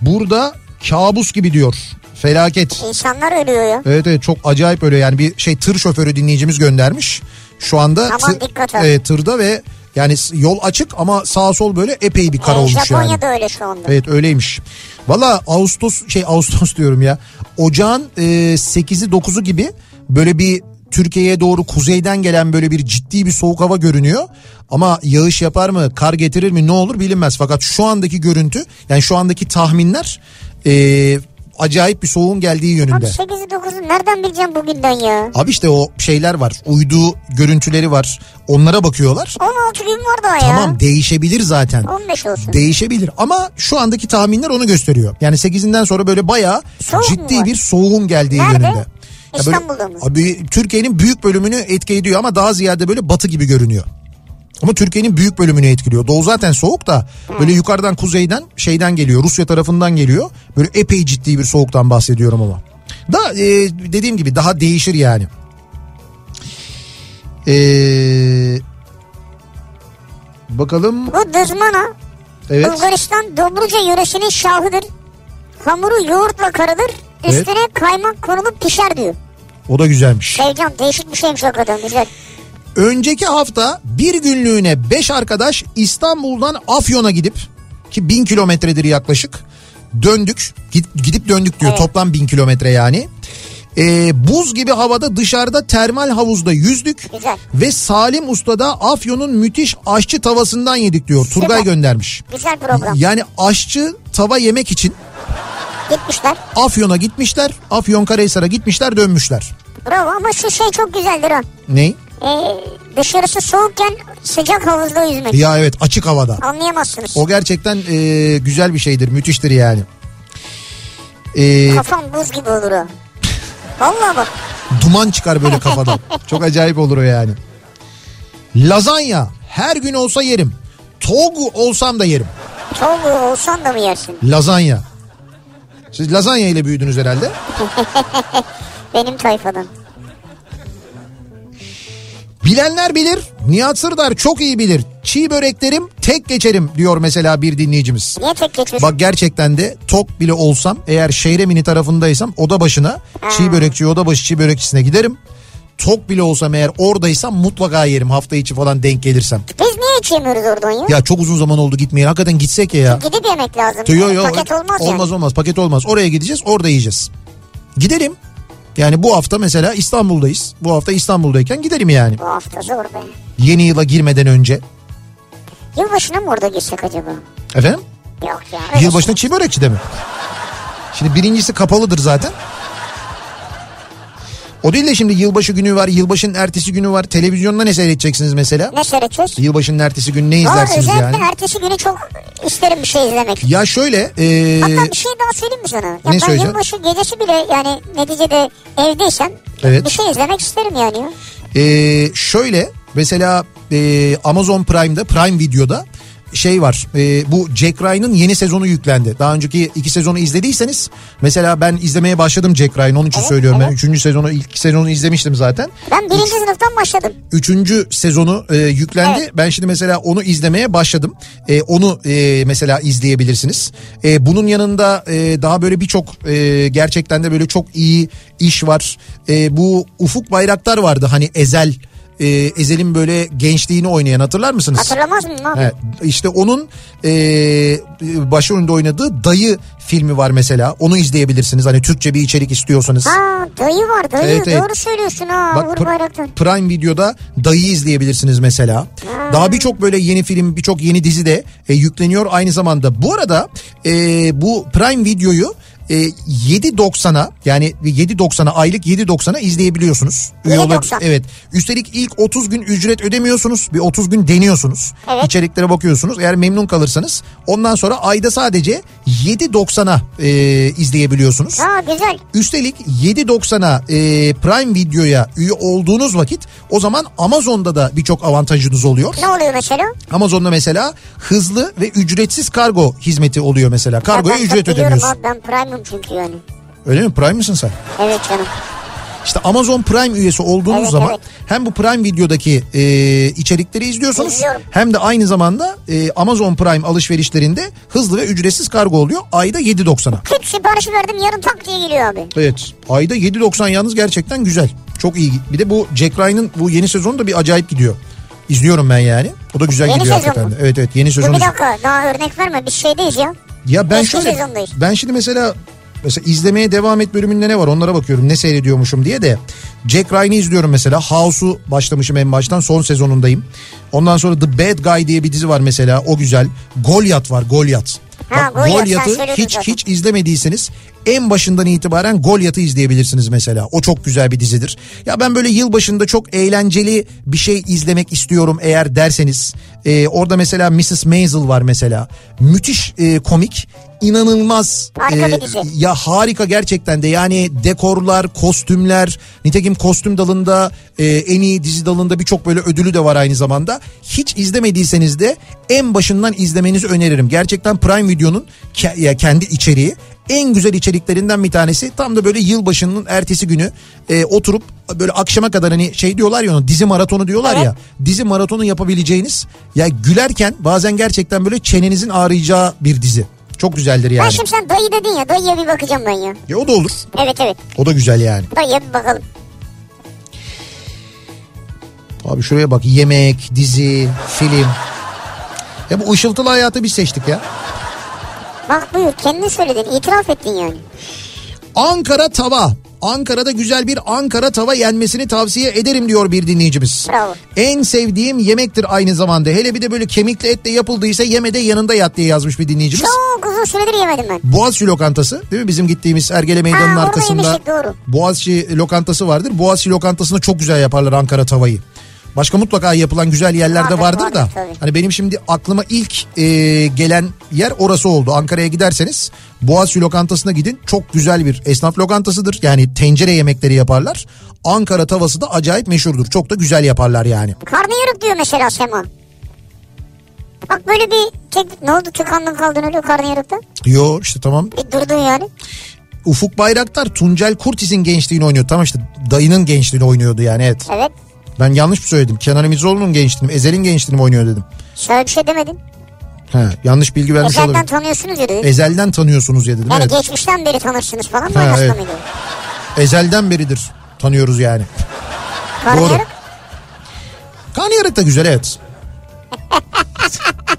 burada kabus gibi diyor. Felaket. İnsanlar ölüyor ya. Evet evet çok acayip öyle yani bir şey tır şoförü dinleyicimiz göndermiş. Şu anda Aman tı- e, tırda ve yani yol açık ama sağ sol böyle epey bir kar Ee, olmuş yani. Japonya'da öyle şu anda. Evet öyleymiş. Valla Ağustos şey Ağustos diyorum ya. Ocağın e, 8'i 9'u gibi böyle bir Türkiye'ye doğru kuzeyden gelen böyle bir ciddi bir soğuk hava görünüyor. Ama yağış yapar mı, kar getirir mi ne olur bilinmez. Fakat şu andaki görüntü yani şu andaki tahminler e, acayip bir soğuğun geldiği Abi yönünde. 8'i 9'u nereden bileceğim bugünden ya? Abi işte o şeyler var. Uydu görüntüleri var. Onlara bakıyorlar. 16 gün var daha ya. Tamam değişebilir zaten. 15 olsun. Değişebilir ama şu andaki tahminler onu gösteriyor. Yani 8'inden sonra böyle bayağı Soğuk ciddi bir soğuğun geldiği Nerede? yönünde. İstanbul'da mı? Abi Türkiye'nin büyük bölümünü etki ediyor ama daha ziyade böyle batı gibi görünüyor. Ama Türkiye'nin büyük bölümünü etkiliyor. Doğu zaten soğuk da böyle yukarıdan kuzeyden şeyden geliyor. Rusya tarafından geliyor. Böyle epey ciddi bir soğuktan bahsediyorum ama. Da e, dediğim gibi daha değişir yani. Ee, bakalım. Bu dızmana Evet. Bulgaristan Dobruca yöresinin şahıdır. Hamuru yoğurtla karılır. Evet. Üstüne kaymak konulup pişer diyor. O da güzelmiş. Sevcan değişik bir şeymiş hakikaten güzel. Önceki hafta bir günlüğüne 5 arkadaş İstanbul'dan Afyon'a gidip ki 1000 kilometredir yaklaşık döndük. Gidip, döndük diyor Evet. toplam 1000 kilometre yani. Ee, buz gibi havada dışarıda termal havuzda yüzdük Güzel. ve Salim Usta'da Afyon'un müthiş aşçı tavasından yedik diyor. Turgay Süper. göndermiş. Güzel program. Yani aşçı tava yemek için Gitmişler. Afyon'a gitmişler. Afyonkarahisar'a gitmişler dönmüşler. Bravo ama şu şey çok güzeldir ha. Ney? Ee, dışarısı soğukken sıcak havuzda yüzmek. Ya evet açık havada. Anlayamazsınız. O gerçekten e, güzel bir şeydir, müthiştir yani. E, Kafam buz gibi olur o. Vallahi bak. duman çıkar böyle kafadan. Çok acayip olur o yani. Lazanya her gün olsa yerim. Togu olsam da yerim. Togu olsan da mı yersin? Lazanya. Siz lazanya ile büyüdünüz herhalde. Benim tayfadan. Bilenler bilir. Nihat Sırdar çok iyi bilir. Çiğ böreklerim tek geçerim diyor mesela bir dinleyicimiz. Niye tek geçiyorsun? Bak gerçekten de tok bile olsam eğer Şehremini tarafındaysam oda başına çiğ börekçi oda başı çiğ börekçisine giderim. Tok bile olsam eğer oradaysam mutlaka yerim hafta içi falan denk gelirsem. Biz niye hiç yemiyoruz oradan ya? Ya çok uzun zaman oldu gitmeye hakikaten gitsek ya. ya. Gidip yemek lazım. Yo, yo, Paket olmaz, yani. Olmaz olmaz paket olmaz oraya gideceğiz orada yiyeceğiz. Gidelim. Yani bu hafta mesela İstanbul'dayız. Bu hafta İstanbul'dayken gidelim yani. Bu hafta zor be. Yeni yıla girmeden önce. Yılbaşına mı orada gitsek acaba? Efendim? Yok ya. Yılbaşına çiğ börekçi de mi? Şimdi birincisi kapalıdır zaten. O değil de şimdi yılbaşı günü var, yılbaşının ertesi günü var. Televizyonda ne seyredeceksiniz mesela? Ne seyredeceğiz? Yılbaşının ertesi günü ne izlersiniz özellikle yani? ertesi günü çok isterim bir şey izlemek. Ya şöyle, e, Hatta bir şey daha söyleyeyim mi sana? Ya ne ben söyleyeceğim? yılbaşı gecesi bile yani neticede evdeysem Evet. bir şey izlemek isterim yani. ya. e, şöyle mesela e, Amazon Prime'da, Prime Video'da şey var. e, bu Jack Ryan'ın yeni sezonu yüklendi. Daha önceki iki sezonu izlediyseniz mesela ben izlemeye başladım Jack Ryan onun için Evet, söylüyorum. Ben evet. üçüncü sezonu ilk sezonu izlemiştim zaten. Ben birinci sınıftan başladım. Üçüncü sezonu e, yüklendi. Evet. Ben şimdi mesela onu izlemeye başladım. E, onu e, mesela izleyebilirsiniz. E, bunun yanında e, daha böyle birçok e, gerçekten de böyle çok iyi iş var. E, bu Ufuk Bayraktar vardı hani Ezel. E, Ezel'in böyle gençliğini oynayan hatırlar mısınız? Hatırlamaz abi? Evet, işte onun e, başrolünde oynadığı Dayı filmi var mesela. Onu izleyebilirsiniz. Hani Türkçe bir içerik istiyorsanız. Ha dayı var dayı Evet, evet. doğru söylüyorsun ha Bak Pr-. Prime Video'da Dayı izleyebilirsiniz mesela. Daha birçok böyle yeni film, birçok yeni dizi de e, yükleniyor aynı zamanda. Bu arada e, bu Prime Video'yu e, 7.90'a yani 7.90'a aylık 7.90'a izleyebiliyorsunuz. Üye 7.90. olab- Evet. Üstelik ilk 30 gün ücret ödemiyorsunuz. Bir 30 gün deniyorsunuz. Evet. İçeriklere bakıyorsunuz. Eğer memnun kalırsanız ondan sonra ayda sadece 7.90'a e, izleyebiliyorsunuz. Ha güzel. Üstelik 7.90'a e, Prime Video'ya üye olduğunuz vakit o zaman Amazon'da da birçok avantajınız oluyor. Ne oluyor mesela? Amazon'da mesela hızlı ve ücretsiz kargo hizmeti oluyor mesela. Kargoya ücret ödemiyorsun. Abi, ben premium çünkü yani. Öyle mi? Prime mısın sen? Evet canım. İşte Amazon Prime üyesi olduğunuz Evet, zaman evet. hem bu Prime videodaki e, içerikleri izliyorsunuz İzliyorum. hem de aynı zamanda e, Amazon Prime alışverişlerinde hızlı ve ücretsiz kargo oluyor. Ayda 7.90'a. Küt siparişi verdim yarın tak diye geliyor abi. Evet. Ayda 7.90 yalnız gerçekten güzel. Çok iyi. Bir de bu Jack Ryan'ın bu yeni sezonu da bir acayip gidiyor. İzliyorum ben yani. O da güzel Yeni gidiyor sezon hakikaten. mu? Evet evet yeni Dur sezonu. bir dakika daha örnek verme biz şeydeyiz ya. Ya ben Eski şöyle sezondayız. ben şimdi mesela mesela izlemeye devam et bölümünde ne var onlara bakıyorum ne seyrediyormuşum diye de Jack Ryan'ı izliyorum mesela House'u başlamışım en baştan son sezonundayım. Ondan sonra The Bad Guy diye bir dizi var mesela o güzel. Goliath var Goliath. Ha, Bak, hiç zaten. hiç izlemediyseniz en başından itibaren Goliath'ı izleyebilirsiniz mesela. O çok güzel bir dizidir. Ya ben böyle yılbaşında çok eğlenceli bir şey izlemek istiyorum eğer derseniz. e, orada mesela Mrs. Maisel var mesela. Müthiş e, komik inanılmaz Harika e, ya harika gerçekten de. Yani dekorlar kostümler nitekim kostüm dalında e, en iyi dizi dalında birçok böyle ödülü de var aynı zamanda. Hiç izlemediyseniz de en başından izlemenizi öneririm. Gerçekten Prime Video'nun ke- ya kendi içeriği. En güzel içeriklerinden bir tanesi. Tam da böyle yılbaşının ertesi günü e, oturup böyle akşama kadar hani şey diyorlar ya dizi maratonu diyorlar Evet. ya dizi maratonu yapabileceğiniz ya gülerken bazen gerçekten böyle çenenizin ağrıyacağı bir dizi. Çok güzeldir Ben yani. şimdi sen dayı dedin ya dayıya bir bakacağım ben ya. Ya o da olur. Evet evet O da güzel yani. dayıya bir bakalım. Abi şuraya bak yemek, dizi, film. Ya bu ışıltılı hayatı biz seçtik ya. Bak buyur kendin söyledin itiraf ettin yani. Ankara tava. Ankara'da güzel bir Ankara tava yenmesini tavsiye ederim diyor bir dinleyicimiz. Bravo. En sevdiğim yemektir aynı zamanda. Hele bir de böyle kemikli etle yapıldıysa yemede yanında yat diye yazmış bir dinleyicimiz. Çok uzun süredir yemedim ben. Boğaziçi lokantası değil mi? Bizim gittiğimiz Ergele Meydanı'nın arkasında yemiştik, doğru. Boğaziçi lokantası vardır. Boğaziçi lokantasında çok güzel yaparlar Ankara tavayı. Başka mutlaka yapılan güzel yerlerde Vardır, vardır, da. Hani benim şimdi aklıma ilk e, gelen yer orası oldu. Ankara'ya giderseniz Boğaziçi lokantasına gidin. Çok güzel bir esnaf lokantasıdır. Yani tencere yemekleri yaparlar. Ankara tavası da acayip meşhurdur. Çok da güzel yaparlar yani. Karnıyarık diyor mesela Sema. Bak böyle bir tek ne oldu tıkandın kaldın öyle karnıyarıkta. Yo işte tamam. Bir durdun yani. Ufuk Bayraktar Tuncel Kurtiz'in gençliğini oynuyor. Tamam işte dayının gençliğini oynuyordu yani evet. Evet. Ben yanlış mı söyledim? Kenan İmirzalıoğlu'nun gençliğini, Ezel'in gençliğini oynuyor dedim. Şöyle bir şey demedin. He, yanlış bilgi vermiş Ezelden olabilirim. tanıyorsunuz ya dedin. Ezel'den tanıyorsunuz ya dedim. Yani evet. geçmişten beri tanırsınız falan mı? Başka evet. Ezel'den beridir tanıyoruz yani. Karnıyarık. Karnıyarık da güzel evet.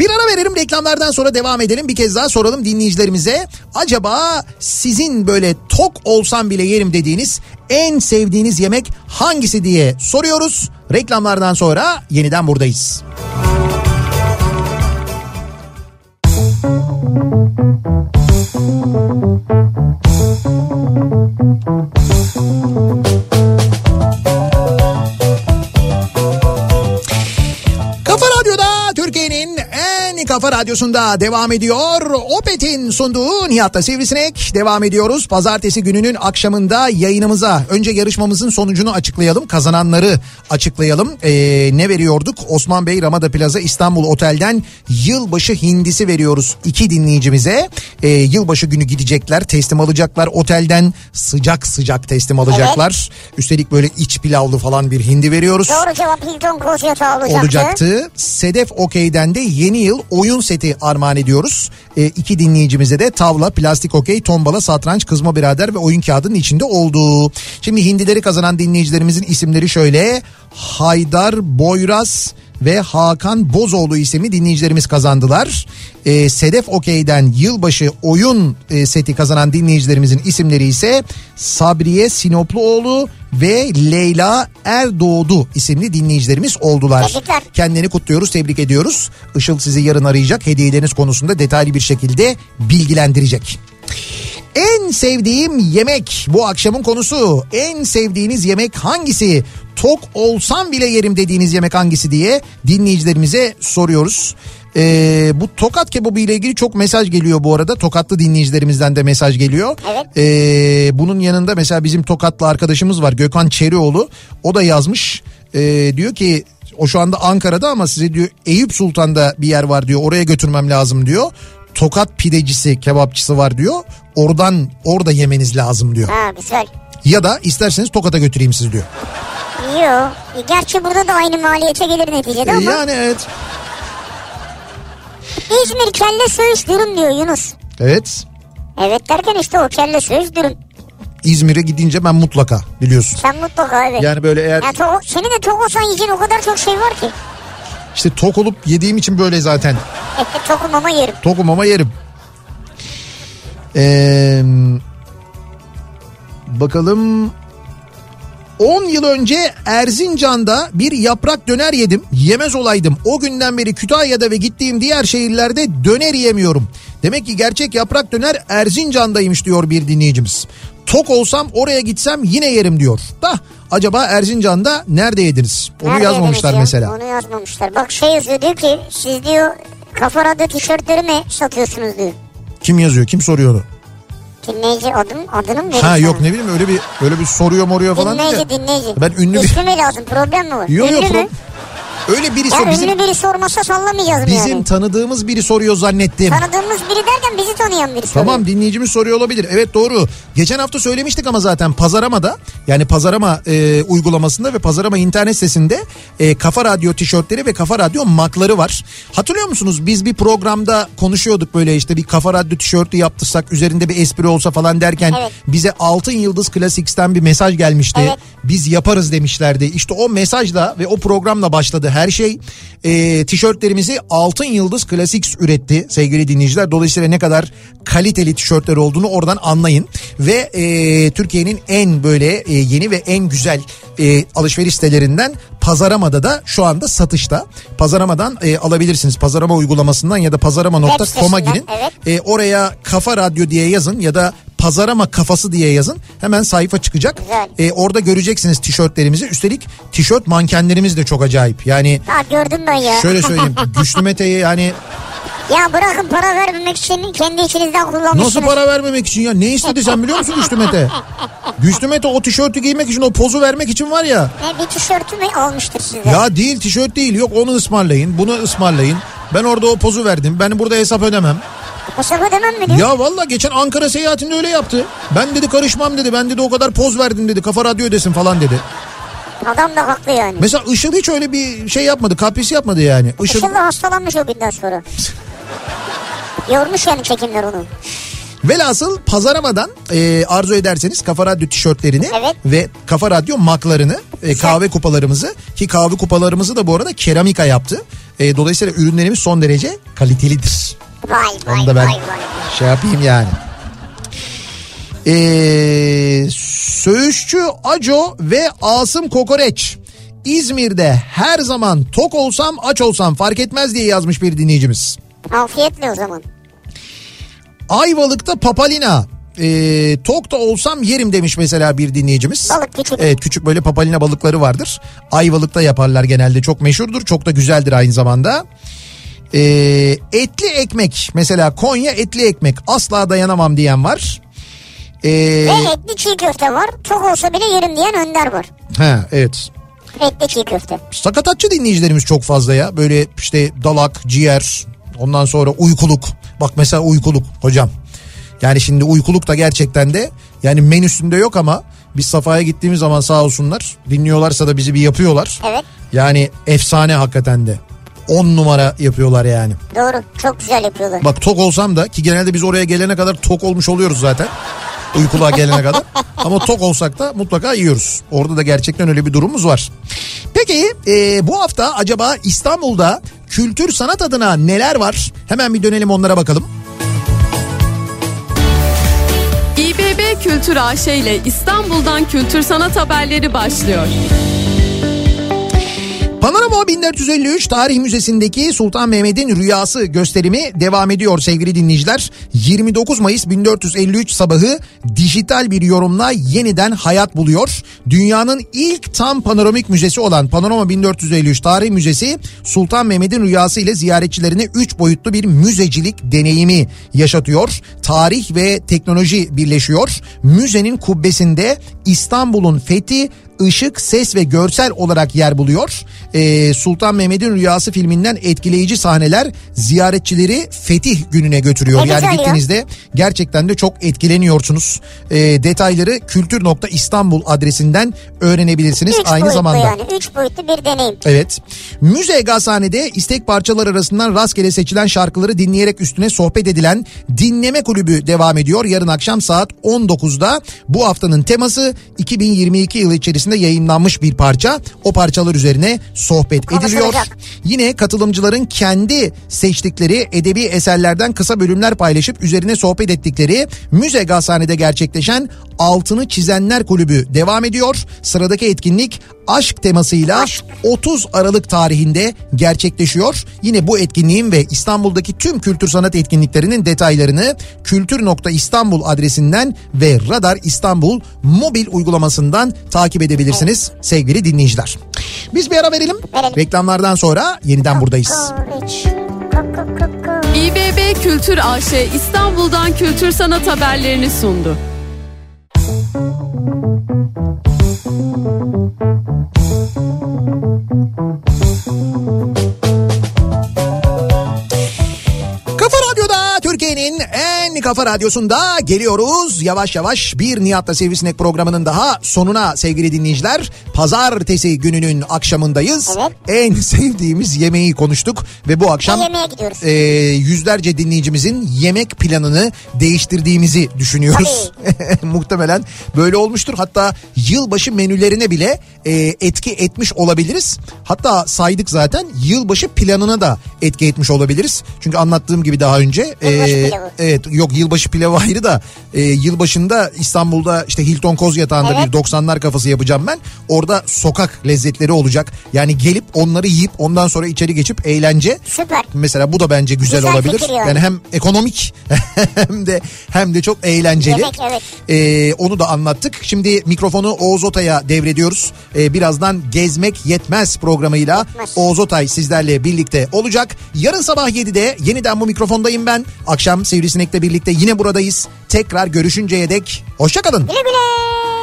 Bir ara verelim reklamlardan sonra devam edelim. Bir kez daha soralım dinleyicilerimize. Acaba sizin böyle tok olsam bile yerim dediğiniz en sevdiğiniz yemek hangisi diye soruyoruz. Reklamlardan sonra yeniden buradayız. Kafa radyosunda devam ediyor. Opet'in sunduğu Nihat'ta Sivrisinek devam ediyoruz. Pazartesi gününün akşamında yayınımıza önce yarışmamızın sonucunu açıklayalım. Kazananları açıklayalım. Ee, ne veriyorduk? Osman Bey Ramada Plaza İstanbul Otel'den yılbaşı hindisi veriyoruz iki dinleyicimize. Ee, yılbaşı günü gidecekler teslim alacaklar. Otelden sıcak sıcak teslim alacaklar. Üstelik böyle iç pilavlı falan bir hindi veriyoruz Doğru cevap Hilton Koz yatağı olacaktı. olacaktı. Sedef Okey'den de yeni yıl oyun seti armağan ediyoruz. E, iki dinleyicimize de tavla, plastik okey, tombala, satranç, kızma birader ve oyun kağıdının içinde olduğu. Şimdi hindileri kazanan dinleyicilerimizin isimleri şöyle. Haydar Boyraz ve Hakan Bozoğlu isimli dinleyicilerimiz kazandılar. Ee, Sedef Okey'den yılbaşı oyun e, seti kazanan dinleyicilerimizin isimleri ise Sabriye Sinopluoğlu ve Leyla Erdoğdu isimli dinleyicilerimiz oldular. Tebrikler. Kendilerini kutluyoruz, tebrik ediyoruz. Işıl sizi yarın arayacak, hediyeleriniz konusunda detaylı bir şekilde bilgilendirecek. En sevdiğim yemek bu akşamın konusu. En sevdiğiniz yemek hangisi? Tok olsam bile yerim dediğiniz yemek hangisi diye dinleyicilerimize soruyoruz. Ee, bu tokat kebabı ile ilgili çok mesaj geliyor bu arada. Tokatlı dinleyicilerimizden de mesaj geliyor. Evet. Ee, bunun yanında mesela bizim Tokatlı arkadaşımız var Gökhan Çerioğlu. O da yazmış. Ee, diyor ki o şu anda Ankara'da ama size diyor Eyüp Sultan'da bir yer var diyor. Oraya götürmem lazım diyor. Tokat pidecisi, kebapçısı var diyor. Oradan orada yemeniz lazım diyor. Ha güzel. Ya da isterseniz Tokat'a götüreyim sizi diyor. Yok. Gerçi burada da aynı maliyete gelir neticede Ee, ama. yani evet. İzmir kelle söğüş dürüm diyor Yunus. Evet. Evet derken işte o kelle söğüş dürüm. İzmir'e gidince ben mutlaka biliyorsun. Sen mutlaka evet. Yani böyle eğer Ya to- senin de tok olsan yiyeceğin o kadar çok şey var ki. İşte tok olup yediğim için böyle zaten. Tokum ama yerim. Tokum ama yerim. Ee, bakalım 10 yıl önce Erzincan'da bir yaprak döner yedim. Yemez olaydım. O günden beri Kütahya'da ve gittiğim diğer şehirlerde döner yemiyorum. Demek ki gerçek yaprak döner Erzincan'daymış diyor bir dinleyicimiz. Tok olsam oraya gitsem yine yerim diyor. Da acaba Erzincan'da nerede yediniz? Onu Nerede yazmamışlar ya? mesela. Onu yazmamışlar. Bak şey yazıyor diyor ki siz diyor kafa radyo tişörtleri mi satıyorsunuz diyor. Kim yazıyor? Kim soruyor onu? Dinleyici adım, adını mı Ha sana? yok ne bileyim öyle bir öyle bir soruyor moruyor falan Dinleyici dinleyici. Ben ünlü bir İsmi mi lazım problem mi var? Yok yok pro-? Öyle biri Ya sor bizim ünlü biri sormasa sallamayacağız mı bizim yani? tanıdığımız biri soruyor zannettim. Tanıdığımız biri derken bizi tanıyan biri soruyor. Tamam dinleyicimiz soruyor olabilir. Evet doğru. Geçen hafta söylemiştik ama zaten Pazarama'da yani Pazarama e, uygulamasında ve Pazarama internet sitesinde e, Kafa Radyo tişörtleri ve Kafa Radyo makları var. Hatırlıyor musunuz? Biz bir programda konuşuyorduk böyle işte bir Kafa Radyo tişörtü yaptırsak üzerinde bir espri olsa falan derken Evet. bize Altın Yıldız Classics'ten bir mesaj gelmişti. Evet. Biz yaparız demişlerdi. İşte o mesajla ve o programla başladı her şey. E, tişörtlerimizi Altın Yıldız Classics üretti sevgili dinleyiciler. Dolayısıyla ne kadar kaliteli tişörtler olduğunu oradan anlayın. Ve e, Türkiye'nin en böyle e, yeni ve en güzel e, alışveriş sitelerinden Pazarama'da da şu anda satışta. Pazaramadan e, alabilirsiniz. Pazarama uygulamasından ya da pazarama.com'a girin. evet. E, oraya Kafa Radyo diye yazın ya da Pazarama Kafası diye yazın. Hemen sayfa çıkacak. Güzel. E, orada göreceksiniz tişörtlerimizi. Üstelik tişört mankenlerimiz de çok acayip. Yani Ha gördüm ben ya. şöyle söyleyeyim. Güçlü Mete'yi yani ya bırakın para vermemek için kendi içinizden kullanmışsınız. nasıl para vermemek için ya? Ne istedi sen biliyor musun Güçlü Mete? Güçlü Mete o tişörtü giymek için o pozu vermek için var ya. Ne bir tişörtü mü almıştır size? Ya değil tişört değil yok onu ısmarlayın bunu ısmarlayın. Ben orada o pozu verdim. Ben burada hesap ödemem. Hesap ödemem mi diyor? Ya valla geçen Ankara seyahatinde öyle yaptı. Ben dedi karışmam dedi. Ben dedi o kadar poz verdim dedi. Kafa radyo ödesin falan dedi. Adam da haklı yani. Mesela Işıl hiç öyle bir şey yapmadı. Kapris yapmadı yani. Işıl, Işıl da hastalanmış o günden sonra. Yormuş yani çekimler onu. Velhasıl pazaramadan e, arzu ederseniz Kafa Radyo tişörtlerini Evet. ve Kafa Radyo maklarını e, kahve kupalarımızı ki kahve kupalarımızı da bu arada keramika yaptı. E, dolayısıyla ürünlerimiz son derece kalitelidir. Vay vay Onu da ben vay vay. şey yapayım yani. Ee, Söğüşçü Aco ve Asım Kokoreç. İzmir'de her zaman tok olsam aç olsam fark etmez diye yazmış bir dinleyicimiz. Afiyetle o zaman. Ayvalık'ta papalina. Ee, tok da olsam yerim demiş mesela bir dinleyicimiz. Balık küçük. Evet küçük böyle papalina balıkları vardır. Ayvalık'ta yaparlar genelde çok meşhurdur. Çok da güzeldir aynı zamanda. Ee, etli ekmek mesela Konya etli ekmek asla dayanamam diyen var. Ee, Ve etli çiğ köfte var. Çok olsa bile yerim diyen Önder var. ha, evet. Etli çiğ köfte. Sakatatçı dinleyicilerimiz çok fazla ya. Böyle işte dalak, ciğer, ondan sonra uykuluk. Bak mesela uykuluk hocam. Yani şimdi uykuluk da gerçekten de yani menüsünde yok ama biz Safa'ya gittiğimiz zaman sağ olsunlar dinliyorlarsa da bizi bir yapıyorlar. Evet. Yani efsane hakikaten de. 10 numara yapıyorlar yani. Doğru. Çok güzel yapıyorlar. Bak tok olsam da ki genelde biz oraya gelene kadar tok olmuş oluyoruz zaten. Uykuluğa gelene kadar. Ama tok olsak da mutlaka yiyoruz. Orada da gerçekten öyle bir durumumuz var. Peki e, bu hafta acaba İstanbul'da kültür sanat adına neler var? Hemen bir dönelim onlara bakalım. İBB Kültür AŞ ile İstanbul'dan kültür sanat haberleri başlıyor. Panorama 1453 Tarih Müzesi'ndeki Sultan Mehmet'in Rüyası gösterimi devam ediyor sevgili dinleyiciler. 29 Mayıs 1453 sabahı dijital bir yorumla yeniden hayat buluyor. Dünyanın ilk tam panoramik müzesi olan Panorama 1453 Tarih Müzesi Sultan Mehmet'in Rüyası ile ziyaretçilerine 3 boyutlu bir müzecilik deneyimi yaşatıyor. Tarih ve teknoloji birleşiyor. Müzenin kubbesinde İstanbul'un fethi ışık, ses ve görsel olarak yer buluyor. Ee, Sultan Mehmet'in Rüyası filminden etkileyici sahneler ziyaretçileri Fetih gününe götürüyor. Ne yani gittiğinizde gerçekten de çok etkileniyorsunuz. Ee, detayları kültür.istanbul adresinden öğrenebilirsiniz Üç aynı zamanda. yani. Üç boyutlu bir deneyim. Evet. Müze Gazhane'de istek parçalar arasından rastgele seçilen şarkıları dinleyerek üstüne sohbet edilen Dinleme Kulübü devam ediyor. Yarın akşam saat 19'da bu haftanın teması 2022 yılı içerisinde yayınlanmış bir parça. O parçalar üzerine sohbet ediliyor. Yine katılımcıların kendi seçtikleri edebi eserlerden kısa bölümler paylaşıp üzerine sohbet ettikleri Müze Gazhane'de gerçekleşen Altını Çizenler Kulübü devam ediyor. Sıradaki etkinlik aşk temasıyla Aşk. 30 Aralık tarihinde gerçekleşiyor. Yine bu etkinliğin ve İstanbul'daki tüm kültür sanat etkinliklerinin detaylarını kültür.istanbul adresinden ve Radar İstanbul mobil uygulamasından takip edebilirsiniz sevgili dinleyiciler. Biz bir ara verelim. Verelim. Reklamlardan sonra yeniden buradayız. İBB Kültür AŞ İstanbul'dan kültür sanat haberlerini sundu. Kafa en kafa radyosunda geliyoruz. Yavaş yavaş bir Nihat'la Sivrisinek programının daha sonuna sevgili dinleyiciler. Pazartesi gününün akşamındayız. Evet. En sevdiğimiz yemeği konuştuk ve bu akşam gidiyoruz? e, yüzlerce dinleyicimizin yemek planını değiştirdiğimizi düşünüyoruz. Muhtemelen böyle olmuştur. Hatta yılbaşı menülerine bile e, etki etmiş olabiliriz. Hatta saydık zaten yılbaşı planına da etki etmiş olabiliriz. Çünkü anlattığım gibi daha önce e, evet yok yılbaşı pilavı ayrı da e, yılbaşında İstanbul'da işte Hilton Koz Yatağı'nda Evet. bir 90'lar kafası yapacağım ben. Orada sokak lezzetleri olacak. Yani gelip onları yiyip ondan sonra içeri geçip eğlence Süper. Mesela bu da bence güzel, Güzel olabilir. yani. yani. hem ekonomik hem de hem de çok eğlenceli. Yemek, evet. Ee, onu da anlattık. Şimdi mikrofonu Oğuz Otay'a devrediyoruz. Ee, birazdan Gezmek Yetmez programıyla Yetmez. Oğuz Otay sizlerle birlikte olacak. Yarın sabah 7'de yeniden bu mikrofondayım ben. Akşam Sivrisinek'le birlikte yine buradayız. Tekrar görüşünceye dek hoşçakalın. Güle güle.